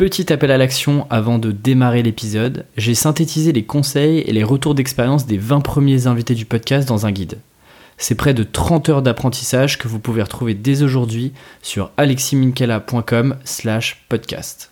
Petit appel à l'action avant de démarrer l'épisode, j'ai synthétisé les conseils et les retours d'expérience des 20 premiers invités du podcast dans un guide. C'est près de 30 heures d'apprentissage que vous pouvez retrouver dès aujourd'hui sur aleximinkela.com slash podcast.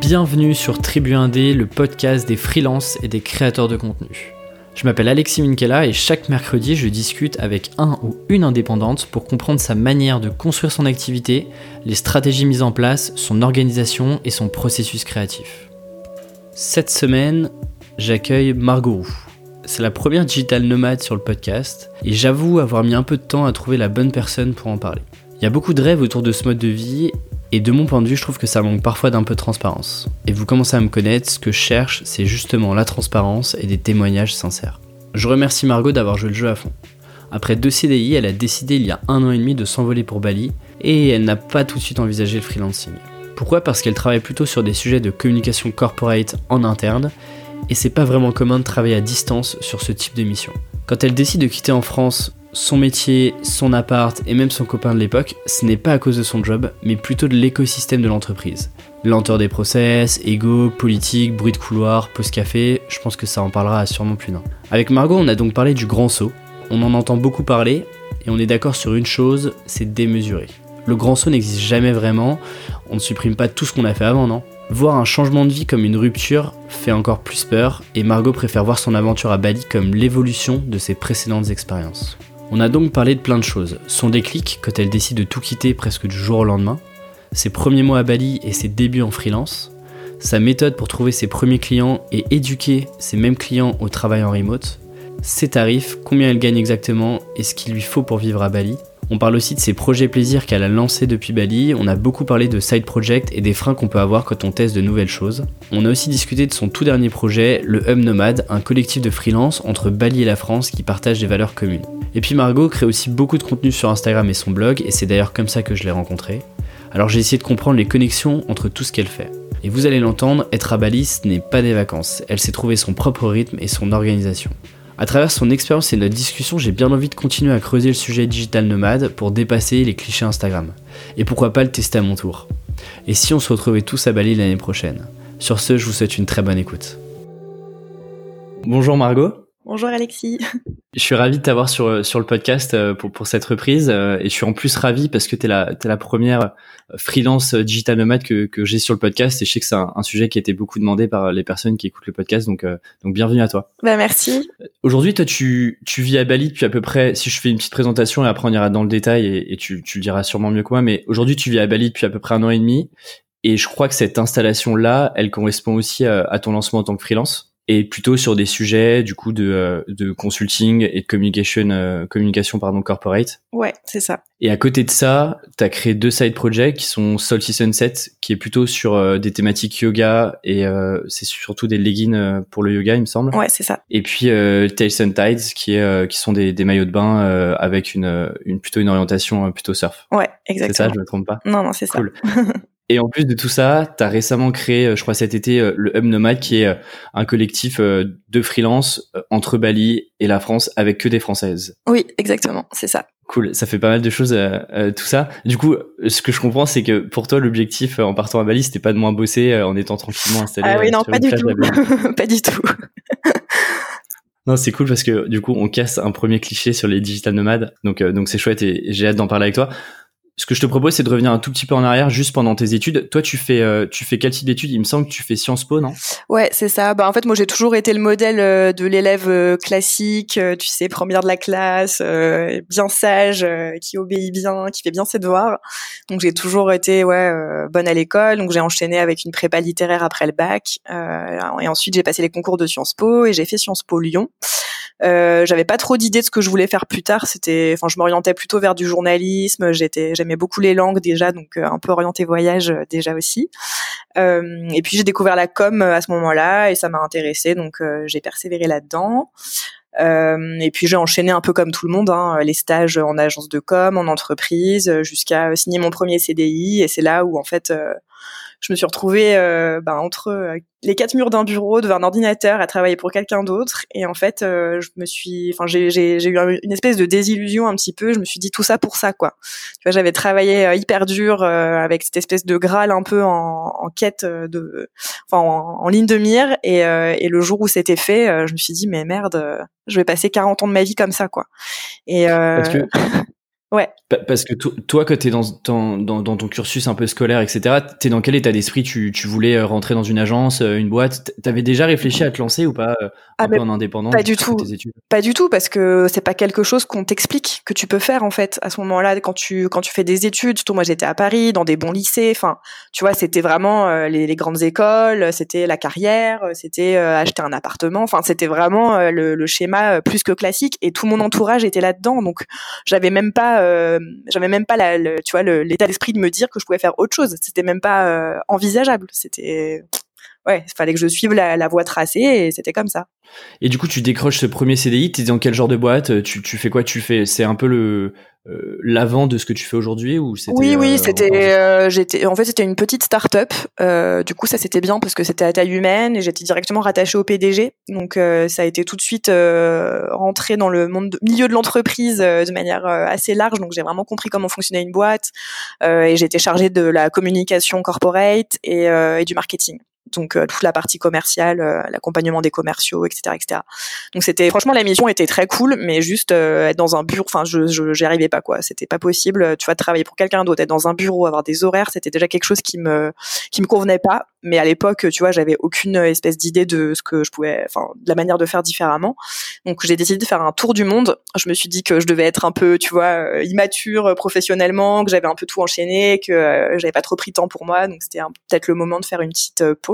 Bienvenue sur Tribu 1D, le podcast des freelances et des créateurs de contenu. Je m'appelle Alexis Minkela et chaque mercredi, je discute avec un ou une indépendante pour comprendre sa manière de construire son activité, les stratégies mises en place, son organisation et son processus créatif. Cette semaine, j'accueille Margot Roux. C'est la première digital nomade sur le podcast et j'avoue avoir mis un peu de temps à trouver la bonne personne pour en parler. Il y a beaucoup de rêves autour de ce mode de vie et de mon point de vue, je trouve que ça manque parfois d'un peu de transparence. Et vous commencez à me connaître, ce que je cherche, c'est justement la transparence et des témoignages sincères. Je remercie Margot d'avoir joué le jeu à fond. Après deux CDI, elle a décidé il y a un an et demi de s'envoler pour Bali et elle n'a pas tout de suite envisagé le freelancing. Pourquoi? Parce qu'elle travaille plutôt sur des sujets de communication corporate en interne et c'est pas vraiment commun de travailler à distance sur ce type de mission. Quand elle décide de quitter en France son métier, son appart et même son copain de l'époque, ce n'est pas à cause de son job, mais plutôt de l'écosystème de l'entreprise. Lenteur des process, ego, politique, bruit de couloir, pause café, je pense que ça en parlera sûrement plus d'un. Avec Margot, on a donc parlé du grand saut. On en entend beaucoup parler et on est d'accord sur une chose, c'est démesuré. Le grand saut n'existe jamais vraiment, on ne supprime pas tout ce qu'on a fait avant, non? Voir un changement de vie comme une rupture fait encore plus peur et Margot préfère voir son aventure à Bali comme l'évolution de ses précédentes expériences. On a donc parlé de plein de choses. Son déclic quand elle décide de tout quitter presque du jour au lendemain, ses premiers mois à Bali et ses débuts en freelance, sa méthode pour trouver ses premiers clients et éduquer ses mêmes clients au travail en remote, ses tarifs, combien elle gagne exactement et ce qu'il lui faut pour vivre à Bali, on parle aussi de ses projets plaisirs qu'elle a lancés depuis Bali, on a beaucoup parlé de side project et des freins qu'on peut avoir quand on teste de nouvelles choses. On a aussi discuté de son tout dernier projet, le Hum Nomade, un collectif de freelance entre Bali et la France qui partage des valeurs communes. Et puis Margot crée aussi beaucoup de contenu sur Instagram et son blog, et c'est d'ailleurs comme ça que je l'ai rencontrée. Alors j'ai essayé de comprendre les connexions entre tout ce qu'elle fait. Et vous allez l'entendre, être à Bali, ce n'est pas des vacances. Elle s'est trouvé son propre rythme et son organisation. À travers son expérience et notre discussion, j'ai bien envie de continuer à creuser le sujet digital nomade pour dépasser les clichés Instagram. Et pourquoi pas le tester à mon tour. Et si on se retrouvait tous à Bali l'année prochaine? Sur ce, je vous souhaite une très bonne écoute. Bonjour Margot. Bonjour Alexis. Je suis ravi de t'avoir sur sur le podcast euh, pour pour cette reprise euh, et je suis en plus ravi parce que tu es la t'es la première euh, freelance digital nomade que que j'ai sur le podcast et je sais que c'est un, sujet qui a été beaucoup demandé par les personnes qui écoutent le podcast donc donc bienvenue à toi. Bah merci. Aujourd'hui toi tu tu vis à Bali depuis à peu près si je fais une petite présentation et après on ira dans le détail et, et tu tu le diras sûrement mieux que moi mais aujourd'hui tu vis à Bali depuis à peu près un an et demi et je crois que cette installation là elle correspond aussi à, à ton lancement en tant que freelance et plutôt sur des sujets du coup de, euh, de consulting et de communication euh, communication pardon corporate. Ouais, c'est ça. Et à côté de ça, tu as créé deux side projects qui sont Solstice Sunset qui est plutôt sur euh, des thématiques yoga et c'est surtout des leggings pour le yoga, il me semble. Ouais, c'est ça. Et puis Tails and Tides qui est qui sont des, des maillots de bain avec une une plutôt une orientation plutôt surf. Ouais, exactement. C'est ça, je me trompe pas? Non non, c'est ça. Cool. Et en plus de tout ça, tu as récemment créé, euh, je crois cet été, euh, le Hub Nomad, qui est euh, un collectif de freelance entre Bali et la France avec que des Françaises. Oui, exactement, c'est ça. Cool, ça fait pas mal de choses, tout ça. Du coup, ce que je comprends, c'est que pour toi, l'objectif en partant à Bali, c'était pas de moins bosser en étant tranquillement installé. Ah oui, non, pas du, pas du tout. Non, c'est cool parce que du coup, on casse un premier cliché sur les digital nomades. Donc, donc c'est chouette et j'ai hâte d'en parler avec toi ce que je te propose, c'est de revenir un tout petit peu en arrière, juste pendant tes études. Toi, tu fais, euh, tu fais quel type d'études? Il me semble que tu fais Sciences Po, non? Ouais, c'est ça. Bah, en fait, moi, j'ai toujours été le modèle euh, de l'élève euh, classique, tu sais, première de la classe, bien sage, qui obéit bien, qui fait bien ses devoirs. Donc, j'ai toujours été, ouais, bonne à l'école. Donc, j'ai enchaîné avec une prépa littéraire après le bac. et ensuite, j'ai passé les concours de Sciences Po et j'ai fait Sciences Po Lyon. Euh, j'avais pas trop d'idées de ce que je voulais faire plus tard. C'était, enfin, je m'orientais plutôt vers du journalisme. J'étais, j'aimais beaucoup les langues déjà, donc euh, un peu orienté voyage euh, déjà aussi. Euh, et puis j'ai découvert la com à ce moment-là et ça m'a intéressé, donc j'ai persévéré là-dedans. Euh, et puis j'ai enchaîné un peu comme tout le monde, hein, les stages en agence de com, en entreprise, jusqu'à signer mon premier CDI. Et c'est là où en fait je me suis retrouvée euh, ben, entre euh, les quatre murs d'un bureau devant un ordinateur à travailler pour quelqu'un d'autre. Et en fait euh, je me suis enfin j'ai j'ai eu une espèce de désillusion un petit peu. Je me suis dit tout ça pour ça quoi. Tu vois j'avais travaillé euh, hyper dur euh, avec cette espèce de graal un peu en, en quête de enfin en, ligne de mire. Et, et le jour où c'était fait je me suis dit mais merde je vais passer 40 ans de ma vie comme ça quoi. Et Parce que Ouais. Parce que toi, quand tu es dans, dans, dans, ton cursus un peu scolaire, etc., tu es dans quel état d'esprit? Tu, tu voulais euh, rentrer dans une agence, euh, une boîte? T'avais déjà réfléchi à te lancer ou pas euh, un ah, peu en indépendant Pas du tout. Pas du tout, parce que c'est pas quelque chose qu'on t'explique que tu peux faire en fait à ce moment-là quand tu quand tu fais des études. Surtout moi, j'étais à Paris, dans des bons lycées. Enfin, tu vois, c'était vraiment les, les, grandes écoles, c'était la carrière, c'était acheter un appartement. Enfin, c'était vraiment le, le, schéma plus que classique. Et tout mon entourage était là-dedans, donc j'avais même pas euh, j'avais même pas le, tu vois l'état d'esprit de me dire que je pouvais faire autre chose. C'était même pas euh, envisageable. C'était ouais, il fallait que je suive la, la voie tracée et c'était comme ça. Et du coup, tu décroches ce premier CDI, tu es dans quel genre de boîte tu, tu fais quoi Tu fais c'est un peu le euh, l'avant de ce que tu fais aujourd'hui ou c'était Oui oui, euh, c'était euh, j'étais en fait c'était une petite start-up. du coup, ça c'était bien parce que c'était à taille humaine et j'étais directement rattachée au PDG. Donc ça a été tout de suite rentré dans le monde milieu de l'entreprise de manière assez large. Donc j'ai vraiment compris comment fonctionnait une boîte et j'étais chargée de la communication corporate et, et du marketing donc euh, toute la partie commerciale, euh, l'accompagnement des commerciaux, etc., etc. Donc c'était franchement la mission était très cool, mais juste euh, être dans un bureau, enfin je j'y arrivais pas quoi, c'était pas possible. Tu vois, travailler pour quelqu'un d'autre, être dans un bureau, avoir des horaires, c'était déjà quelque chose qui me qui me convenait pas. Mais à l'époque, tu vois, j'avais aucune espèce d'idée de ce que je pouvais, enfin de la manière de faire différemment. Donc j'ai décidé de faire un tour du monde. Je me suis dit que je devais être un peu, tu vois, immature professionnellement, que j'avais un peu tout enchaîné, que j'avais pas trop pris de temps pour moi. Donc c'était peut-être le moment de faire une petite pause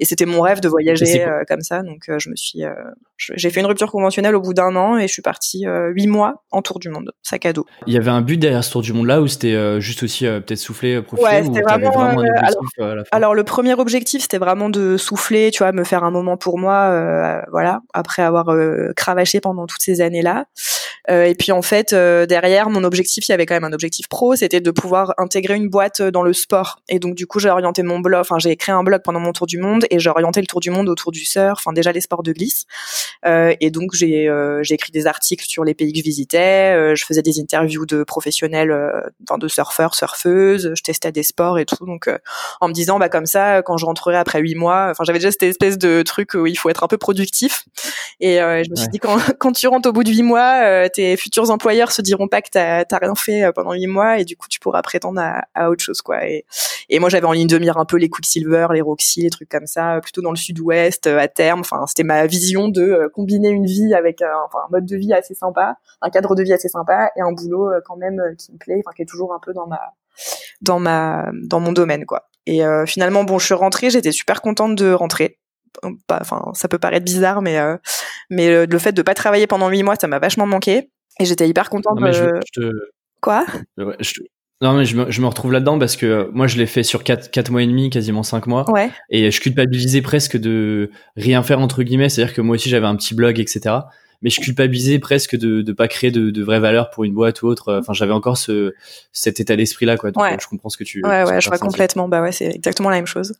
et c'était mon rêve de voyager euh, comme ça. Donc euh, je me suis, euh, j'ai fait une rupture conventionnelle au bout d'un an et je suis partie huit mois en tour du monde, sac à dos. Il y avait un but derrière ce tour du monde là ou c'était juste aussi peut-être souffler, profiter ouais, c'était vraiment, vraiment alors, alors, le premier objectif c'était vraiment de souffler, tu vois, me faire un moment pour moi, voilà, après avoir cravaché pendant toutes ces années là. Et puis en fait derrière mon objectif, il y avait quand même un objectif pro, c'était de pouvoir intégrer une boîte dans le sport. Et donc du coup j'ai orienté mon blog, enfin j'ai créé un blog pendant mon tour du monde et j'ai orienté le tour du monde autour du surf, enfin déjà les sports de glisse. Euh, et donc j'ai euh, j'ai écrit des articles sur les pays que je visitais, euh, je faisais des interviews de professionnels, enfin de surfeurs, surfeuses, je testais des sports et tout. Donc en me disant bah comme ça quand je rentrerai après huit mois, enfin j'avais déjà cette espèce de truc où il faut être un peu productif. Et je me suis dit quand quand tu rentres au bout de huit mois, tes futurs employeurs se diront pas que t'as rien fait pendant huit mois et du coup tu pourras prétendre à, autre chose quoi. Et, moi j'avais en ligne de mire un peu les Quicksilver, les Roxy les trucs comme ça, plutôt dans le sud-ouest, euh, à terme. Enfin, c'était ma vision de euh, combiner une vie avec un, mode de vie assez sympa, un cadre de vie assez sympa et un boulot euh, quand même qui me plaît, enfin, qui est toujours un peu dans ma, dans ma, dans mon domaine, quoi. Et finalement, bon, je suis rentrée, j'étais super contente de rentrer. Enfin, ça peut paraître bizarre, mais mais le, fait de pas travailler pendant huit mois, ça m'a vachement manqué. Et j'étais hyper contente. Quoi? Non, mais je me, je me retrouve là-dedans parce que euh, moi, je l'ai fait sur 4, 4 mois et demi, quasiment 5 mois. Ouais. Et je culpabilisais presque de rien faire, entre guillemets. C'est-à-dire que moi aussi, j'avais un petit blog, etc mais je culpabilisais presque de ne pas créer de, de vraies valeurs pour une boîte ou autre. Enfin, j'avais encore ce cet état d'esprit là, quoi. Donc, je comprends ce que tu. Ouais, ouais, je vois complètement. Bah ouais, c'est exactement la même chose.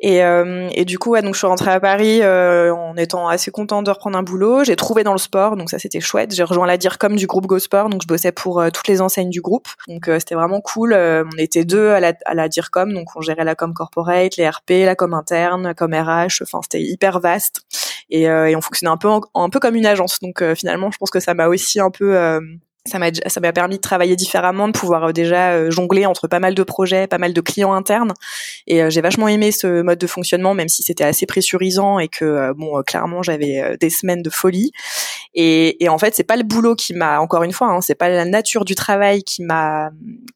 Et euh, et du coup, ouais, donc je suis rentrée à Paris euh, en étant assez contente de reprendre un boulot. J'ai trouvé dans le sport, donc ça c'était chouette. J'ai rejoint la DIRCOM du groupe GoSport, donc je bossais pour euh, toutes les enseignes du groupe. Donc euh, c'était vraiment cool. Euh, on était deux à la à la DIRCOM, donc on gérait la com corporate, les RP, la com interne, la com RH. Enfin, c'était hyper vaste et, et on fonctionnait un peu un peu comme une agence. Donc euh, finalement, je pense que ça m'a aussi un peu euh, ça m'a permis de travailler différemment, de pouvoir euh, déjà euh, jongler entre pas mal de projets, pas mal de clients internes. Et euh, j'ai vachement aimé ce mode de fonctionnement, même si c'était assez pressurisant et que bon, clairement j'avais des semaines de folie. Et, et en fait, c'est pas le boulot qui m'a, encore une fois, hein, c'est pas la nature du travail qui m'a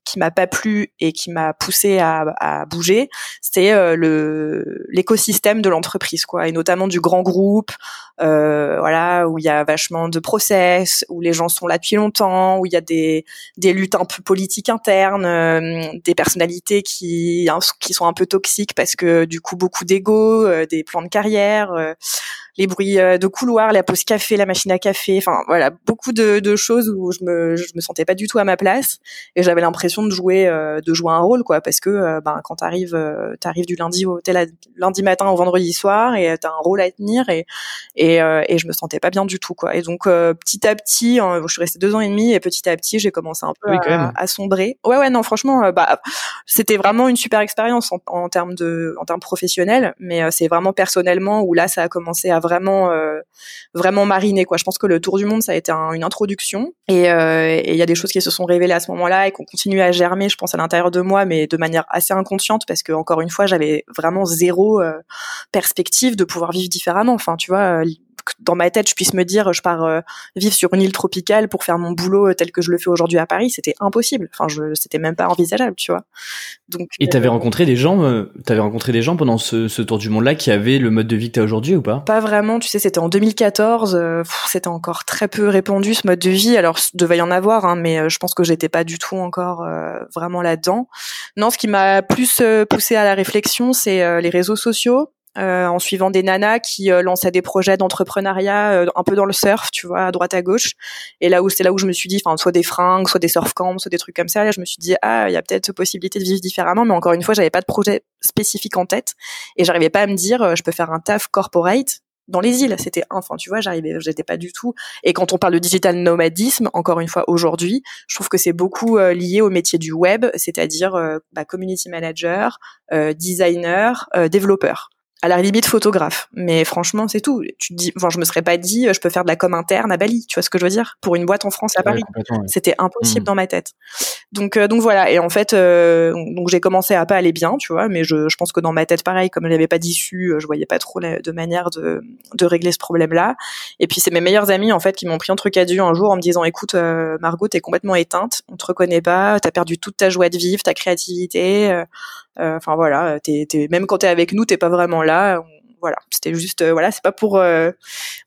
qui m'a pas plu et qui m'a poussé à, à bouger. C'était le l'écosystème de l'entreprise, quoi, et notamment du grand groupe, voilà, où il y a vachement de process, où les gens sont là depuis longtemps où il y a des, des luttes un peu politiques internes, euh, des personnalités qui, hein, qui sont un peu toxiques parce que du coup beaucoup d'ego, euh, des plans de carrière. Euh, les bruits de couloir, la pause café, la machine à café, enfin voilà, beaucoup de, de, choses où je me je me sentais pas du tout à ma place et j'avais l'impression de jouer de jouer un rôle quoi parce que ben quand t'arrives t'arrives du lundi au lundi matin au vendredi soir et t'as un rôle à tenir et et et je me sentais pas bien du tout quoi. Et donc petit à petit, je suis restée deux ans et demi et petit à petit j'ai commencé un peu à, à, sombrer. Ouais ouais non franchement bah c'était vraiment une super expérience en, en termes de en termes professionnels mais c'est vraiment personnellement où là ça a commencé à vraiment euh, vraiment mariner quoi. Je pense que le tour du monde ça a été une introduction euh, et il y a des choses qui se sont révélées à ce moment-là et qu'on continue à germer, je pense à l'intérieur de moi, mais de manière assez inconsciente parce que encore une fois j'avais vraiment zéro euh, perspective de pouvoir vivre différemment. Enfin tu vois dans ma tête, je puisse me dire, je pars euh, vivre sur une île tropicale pour faire mon boulot euh, tel que je le fais aujourd'hui à Paris, c'était impossible. Enfin, je, c'était même pas envisageable, tu vois. Donc. Et t'avais euh, rencontré des gens, euh, t'avais rencontré des gens pendant ce, ce tour du monde-là qui avaient le mode de vie que t'as aujourd'hui ou pas? Pas vraiment. Tu sais, c'était en 2014. c'était encore très peu répandu ce mode de vie. Alors, devait y en avoir, hein, mais je pense que j'étais pas du tout encore vraiment là-dedans. Non, ce qui m'a plus poussé à la réflexion, c'est les réseaux sociaux euh, en suivant des nanas qui euh, lançaient des projets d'entrepreneuriat euh, un peu dans le surf, tu vois, à droite à gauche. Et là où c'est là où je me suis dit, enfin, soit des fringues, soit des surf camps, soit des trucs comme ça. Là, je me suis dit, ah, il y a peut-être possibilité de vivre différemment. Mais encore une fois, j'avais pas de projet spécifique en tête et j'arrivais pas à me dire, je peux faire un taf corporate dans les îles. C'était enfin, tu vois, j'arrivais, j'étais pas du tout. Et quand on parle de digital nomadisme, encore une fois aujourd'hui, je trouve que c'est beaucoup lié au métier du web, c'est-à-dire bah, community manager, designer, développeur à la limite photographe. Mais franchement, c'est tout. Tu te dis, enfin, je me serais pas dit, je peux faire de la com interne à Bali. Tu vois ce que je veux dire? Pour une boîte en France à Paris, c'était impossible mmh. dans ma tête. Donc, euh, donc voilà. Et en fait, euh, donc j'ai commencé à pas aller bien, tu vois. Mais je, je pense que dans ma tête, pareil, comme avait pas d'issue, euh, je voyais pas trop de manière de, de régler ce problème-là. Et puis c'est mes meilleurs amis en fait qui m'ont pris entre quatre yeux un jour en me disant, écoute, Margot, t'es complètement éteinte, on te reconnaît pas, t'as perdu toute ta joie de vivre, ta créativité. Enfin voilà, t'es, t'es, même quand t'es avec nous, t'es pas vraiment là. voilà, c'était juste, euh, voilà, c'est pas pour, euh,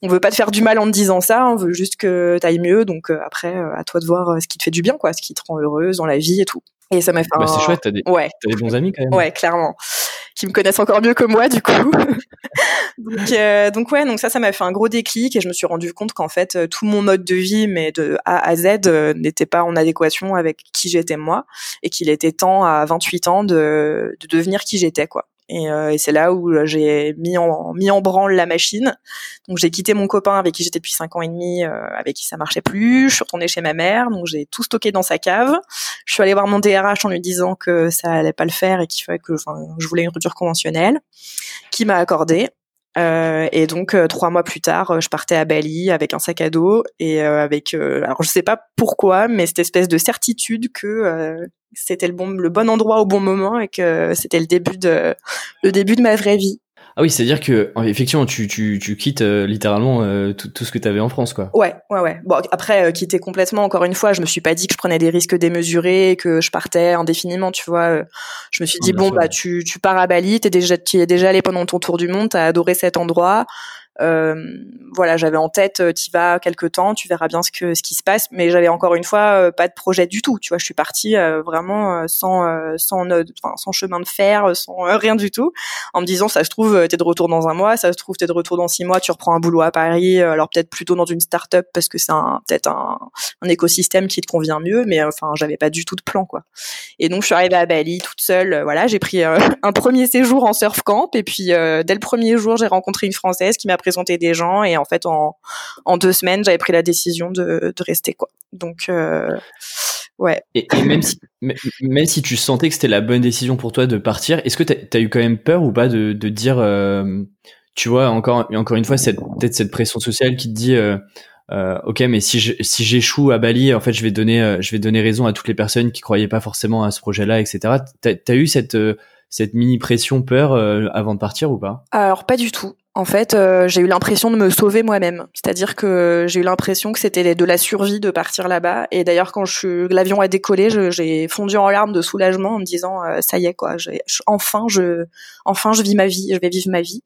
on veut pas te faire du mal en te disant ça, on veut juste que t'ailles mieux. Donc euh, après, à toi de voir ce qui te fait du bien, quoi, ce qui te rend heureuse dans la vie et tout. Et ça m'a fait. Bah, c'est chouette, t'as des, ouais. t'as des bons amis quand même. Ouais, clairement, qui me connaissent encore mieux que moi du coup. donc, euh, donc ouais, donc ça, ça m'a fait un gros déclic et je me suis rendu compte qu'en fait tout mon mode de vie, mais de A à Z, n'était pas en adéquation avec qui j'étais moi et qu'il était temps à 28 ans de, de devenir qui j'étais quoi. Et, euh, et c'est là où euh, j'ai mis en, mis en branle la machine. Donc j'ai quitté mon copain avec qui j'étais depuis cinq ans et demi, euh, avec qui ça marchait plus. Je suis retournée chez ma mère, donc j'ai tout stocké dans sa cave. Je suis allée voir mon DRH en lui disant que ça allait pas le faire et qu'il fallait que, je voulais une rupture conventionnelle, qui m'a accordé. Euh, et donc euh, trois mois plus tard, je partais à Bali avec un sac à dos et avec, alors je sais pas pourquoi, mais cette espèce de certitude que c'était le bon le bon endroit au bon moment et que c'était le début de le début de ma vraie vie. Ah oui, c'est-à-dire que effectivement tu tu tu quittes euh, littéralement euh, tout, tout ce que tu avais en France quoi. Ouais, ouais ouais. Bon après euh, quitter complètement encore une fois, je me suis pas dit que je prenais des risques démesurés, que je partais indéfiniment, tu vois. Je me suis dit bon bah tu tu pars à Bali, t'es déjà tu es déjà allé pendant ton tour du monde, t'as adoré cet endroit. Euh, voilà, j'avais en tête, euh, tu vas quelques temps, tu verras bien ce que ce qui se passe, mais j'avais encore une fois euh, pas de projet du tout. Tu vois, je suis partie vraiment sans sans sans chemin de fer, sans rien du tout, en me disant ça se trouve t'es de retour dans un mois, ça se trouve t'es de retour dans six mois, tu reprends un boulot à Paris, alors peut-être plutôt dans une start-up parce que c'est peut-être un, un écosystème qui te convient mieux, mais enfin j'avais pas du tout de plan quoi. Et donc je suis arrivée à Bali toute seule, voilà, j'ai pris un premier séjour en surf camp et puis dès le premier jour j'ai rencontré une française qui m'a présenter des gens et en fait en, en deux semaines j'avais pris la décision de, de rester quoi. Donc euh, ouais. Et, même si même si tu sentais que c'était la bonne décision pour toi de partir, est-ce que tu as eu quand même peur ou pas de, de dire euh, tu vois encore encore une fois cette peut-être cette pression sociale qui te dit euh, euh, ok, mais si je, si j'échoue à Bali, en fait, je vais donner, euh, je vais donner raison à toutes les personnes qui croyaient pas forcément à ce projet-là, etc. T'as as eu cette, cette mini pression peur avant de partir ou pas? Alors pas du tout. En fait, euh, j'ai eu l'impression de me sauver moi-même. C'est-à-dire que j'ai eu l'impression que c'était de la survie de partir là-bas. Et d'ailleurs, quand l'avion a décollé, j'ai fondu en larmes de soulagement en me disant euh, ça y est quoi, enfin je, enfin je vis ma vie, je vais vivre ma vie.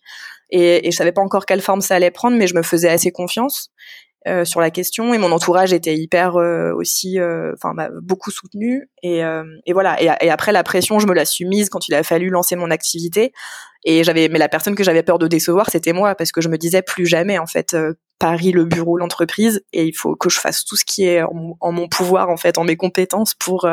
Et, et je savais pas encore quelle forme ça allait prendre, mais je me faisais assez confiance. Euh, sur la question. Et mon entourage était hyper euh, aussi euh, enfin m'a beaucoup soutenu. Et, et voilà. Et, après la pression je me la suis mise quand il a fallu lancer mon activité. Et j'avais mais la personne que j'avais peur de décevoir c'était moi. Parce que je me disais plus jamais en fait Paris le bureau l'entreprise. Et il faut que je fasse tout ce qui est en, mon pouvoir en fait en mes compétences pour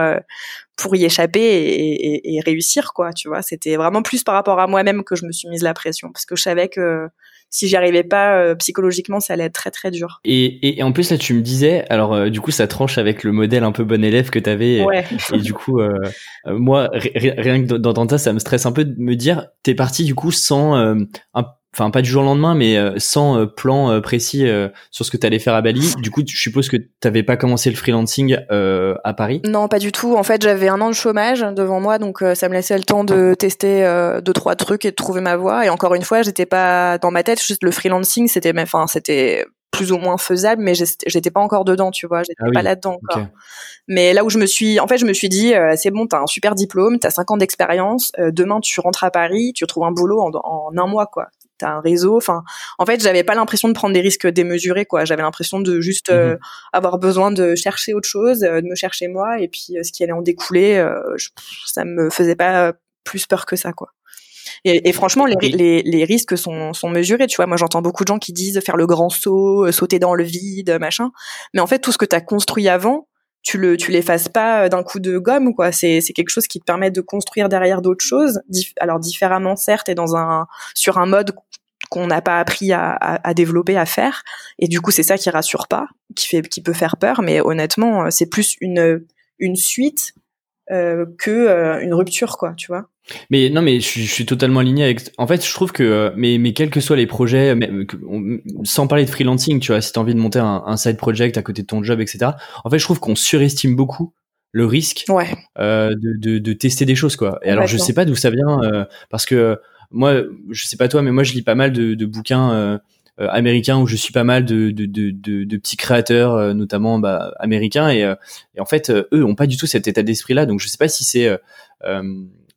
pour y échapper et, et, et réussir quoi tu vois. C'était vraiment plus par rapport à moi-même que je me suis mise la pression. Parce que je savais que si j'y arrivais pas euh, psychologiquement, ça allait être très très dur. Et, et, en plus là, tu me disais, alors euh, du coup, ça tranche avec le modèle un peu bon élève que tu avais. Ouais. Et, du coup, euh, moi, rien que d'entendre ça, ça me stresse un peu de me dire, t'es parti du coup sans un enfin pas du jour au lendemain, mais euh, sans euh, plan euh, précis sur ce que tu allais faire à Bali. Du coup, je suppose que t'avais pas commencé le freelancing à Paris? Non, pas du tout. En fait, j'avais un an de chômage devant moi, donc ça me laissait le temps de tester deux trois trucs et de trouver ma voie. Et encore une fois, j'étais pas dans ma tête. Juste le freelancing, c'était, enfin, c'était plus ou moins faisable, mais j'étais pas encore dedans, tu vois, j'étais ah pas là-dedans encore. Mais là où je me suis, en fait, je me suis dit, c'est bon, t'as un super diplôme, t'as cinq ans d'expérience, demain tu rentres à Paris, tu retrouves un boulot en, en un mois, quoi t'as un réseau. Enfin, en fait, j'avais pas l'impression de prendre des risques démesurés, quoi. J'avais l'impression de juste euh, mhm. avoir besoin de chercher autre chose, euh, de me chercher moi, et puis euh, ce qui allait en découler, ça me faisait pas plus peur que ça, quoi. Et, franchement, les, les, les, risques sont, sont mesurés. Tu vois, moi, j'entends beaucoup de gens qui disent faire le grand saut, sauter dans le vide, machin. Mais en fait, tout ce que tu as construit avant, tu le tu l'effaces pas d'un coup de gomme quoi c'est c'est quelque chose qui te permet de construire derrière d'autres choses alors différemment certes et dans un sur un mode qu'on n'a pas appris à, à, développer, à faire. Et du coup, c'est ça qui rassure pas, qui fait, qui peut faire peur. Mais honnêtement, c'est plus une une suite euh, que euh, une rupture, quoi. Tu vois. Mais non, mais je, suis totalement aligné avec. En fait, je trouve que, mais, mais quels que soient les projets, sans parler de freelancing, tu vois, si t'as envie de monter un, un, side project à côté de ton job, etc. En fait, je trouve qu'on surestime beaucoup le risque ouais. euh, de, de, de, tester des choses, quoi. Et alors, je sais pas d'où ça vient, euh, parce que moi, je sais pas toi, mais moi, je lis pas mal de, de bouquins euh, euh, américains où je suis pas mal de, de, de, de petits créateurs, euh, notamment bah, américains, et, et, en fait, eux ont pas du tout cet état d'esprit-là. Donc, je sais pas si c'est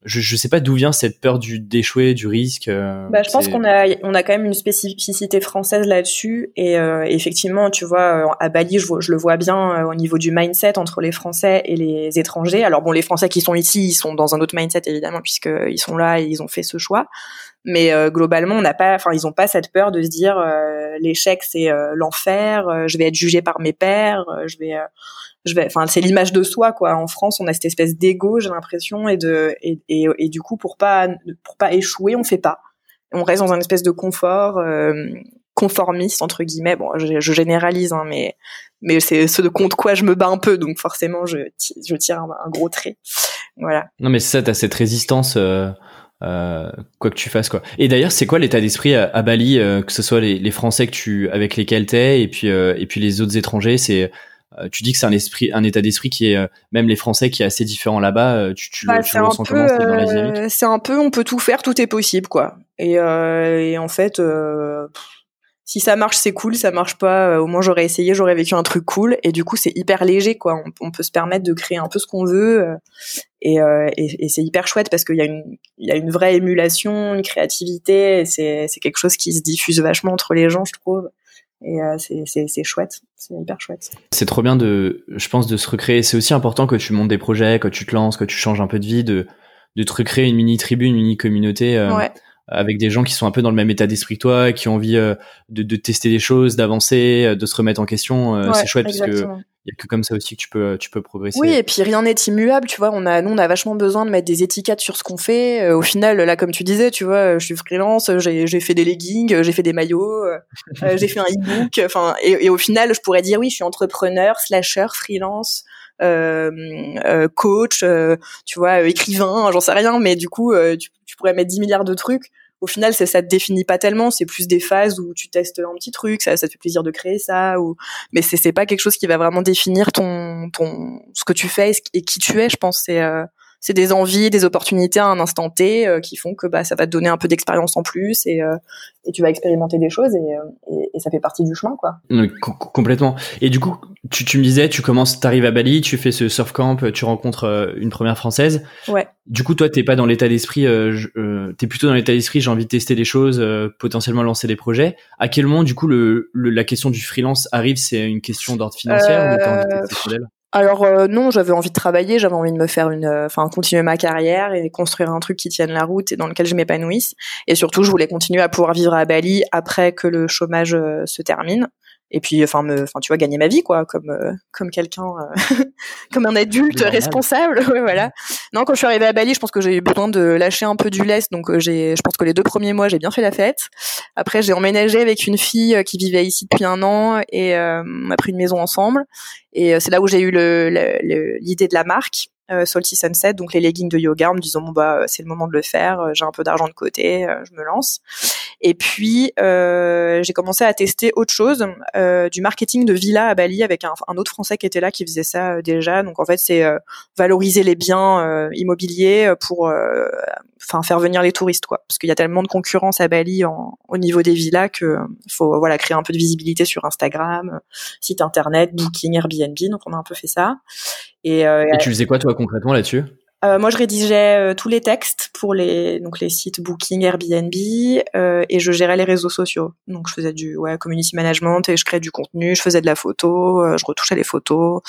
je, je sais pas d'où vient cette peur du d'échouer, du risque. bah, je pense qu'on a on a quand même une spécificité française là-dessus et euh, effectivement, tu vois, à Bali, je, je le vois bien au niveau du mindset entre les Français et les étrangers. Alors bon, les Français qui sont ici, ils sont dans un autre mindset évidemment puisque ils sont là et ils ont fait ce choix. Mais euh, globalement, on n'a pas, enfin, ils ont pas cette peur de se dire euh, l'échec c'est euh, l'enfer, je vais être jugé par mes pairs, je vais, je vais, enfin, c'est l'image de soi quoi. En France, on a cette espèce d'ego, j'ai l'impression, et de, et, et, et, du coup, pour pas, pour pas échouer, on fait pas. On reste dans un espèce de confort conformiste entre guillemets. Bon, je, je généralise, hein, mais mais c'est ce de contre quoi je me bats un peu, donc forcément, je, je tire un, un gros trait. Voilà. Non, mais c'est ça, t'as cette résistance. Euh, quoi que tu fasses quoi. Et d'ailleurs, c'est quoi l'état d'esprit à, Bali, euh, que ce soit les, les, Français que tu avec lesquels t'es et puis euh, et puis les autres étrangers, c'est tu dis que c'est un esprit, un état d'esprit qui est même les Français qui est assez différent là-bas. Tu, tu, bah, tu le ressens comment C'est un peu, on peut tout faire, tout est possible quoi. Et, et en fait, si ça marche, c'est cool. Ça marche pas, au moins j'aurais essayé, j'aurais vécu un truc cool. Et du coup, c'est hyper léger quoi. On, on, peut se permettre de créer un peu ce qu'on veut. Euh, et, et, c'est hyper chouette parce qu'il y a une il y a une vraie émulation, une créativité. C'est quelque chose qui se diffuse vachement entre les gens, je trouve. Et euh, c'est chouette, c'est hyper chouette. C'est trop bien de, je pense, de se recréer. C'est aussi important que tu montes des projets, que tu te lances, que tu changes un peu de vie, de de te recréer une mini tribu, une mini communauté. Euh, avec des gens qui sont un peu dans le même état d'esprit que toi, qui ont envie de, de, tester des choses, d'avancer, de se remettre en question. c'est chouette parce que il y a que comme ça aussi que tu peux tu peux progresser. Oui, et puis rien n'est immuable, tu vois. On a nous on a vachement besoin de mettre des étiquettes sur ce qu'on fait. Euh, au final, là comme tu disais, tu vois, je suis freelance, j'ai j'ai fait des leggings, j'ai fait des maillots, euh, euh, j'ai fait un e-book. Enfin, et, et, au final, je pourrais dire oui, je suis entrepreneur, slasher, freelance. coach, tu vois, écrivain, j'en sais rien, mais du coup, tu, tu pourrais mettre 10 milliards de trucs au final, ça, ça te définit pas tellement. C'est plus des phases où tu testes un petit truc, ça, te fait plaisir de créer ça, ou mais c'est c'est pas quelque chose qui va vraiment définir ton ton ce que tu fais et qui tu es. Je pense c'est euh, c'est des envies, des opportunités à un instant T qui font que bah ça va te donner un peu d'expérience en plus et et tu vas expérimenter des choses et, et, ça fait partie du chemin quoi. complètement. Et du coup, tu, tu me disais, tu commences, t'arrives à Bali, tu fais ce surf camp, tu rencontres une première française. Ouais. Du coup, toi, t'es pas dans l'état d'esprit, euh, euh, t'es plutôt dans l'état d'esprit, j'ai envie de tester des choses, euh, potentiellement lancer des projets. À quel moment, du coup, le, la question du freelance arrive? C'est une question d'ordre financier ou t'as envie de tester alors non, j'avais envie de travailler, j'avais envie de me faire une, enfin continuer ma carrière et construire un truc qui tienne la route et dans lequel je m'épanouisse. Et surtout, je voulais continuer à pouvoir vivre à Bali après que le chômage se termine et puis enfin me enfin tu vois gagner ma vie quoi comme euh, comme quelqu'un euh, comme un adulte responsable. Ouais, voilà. Non quand je suis arrivée à Bali je pense que j'ai eu besoin de lâcher un peu du lest. Donc euh, j'ai je pense que les deux premiers mois j'ai bien fait la fête. Après j'ai emménagé avec une fille qui vivait ici depuis un an et on a pris une maison ensemble. Et c'est là où j'ai eu le l'idée de la marque euh, Salty Sunset, donc les leggings de yoga, en me disant bon bah euh, c'est le moment de le faire, euh, j'ai un peu d'argent de côté, je me lance. Et puis j'ai commencé à tester autre chose, du marketing de villa à Bali avec un, autre Français qui était là qui faisait ça déjà. Donc en fait c'est valoriser les biens immobiliers pour enfin faire venir les touristes quoi. Parce qu'il y a tellement de concurrence à Bali au niveau des villas que faut voilà créer un peu de visibilité sur Instagram site internet Booking Airbnb. Donc on a un peu fait ça. Et, euh, et tu faisais quoi toi concrètement là-dessus? Euh, moi, je rédigeais euh, tous les textes pour les donc les sites Booking, Airbnb, euh, et je gérais les réseaux sociaux. Donc, je faisais du ouais community management et je créais du contenu. Je faisais de la photo, euh, je retouchais les photos,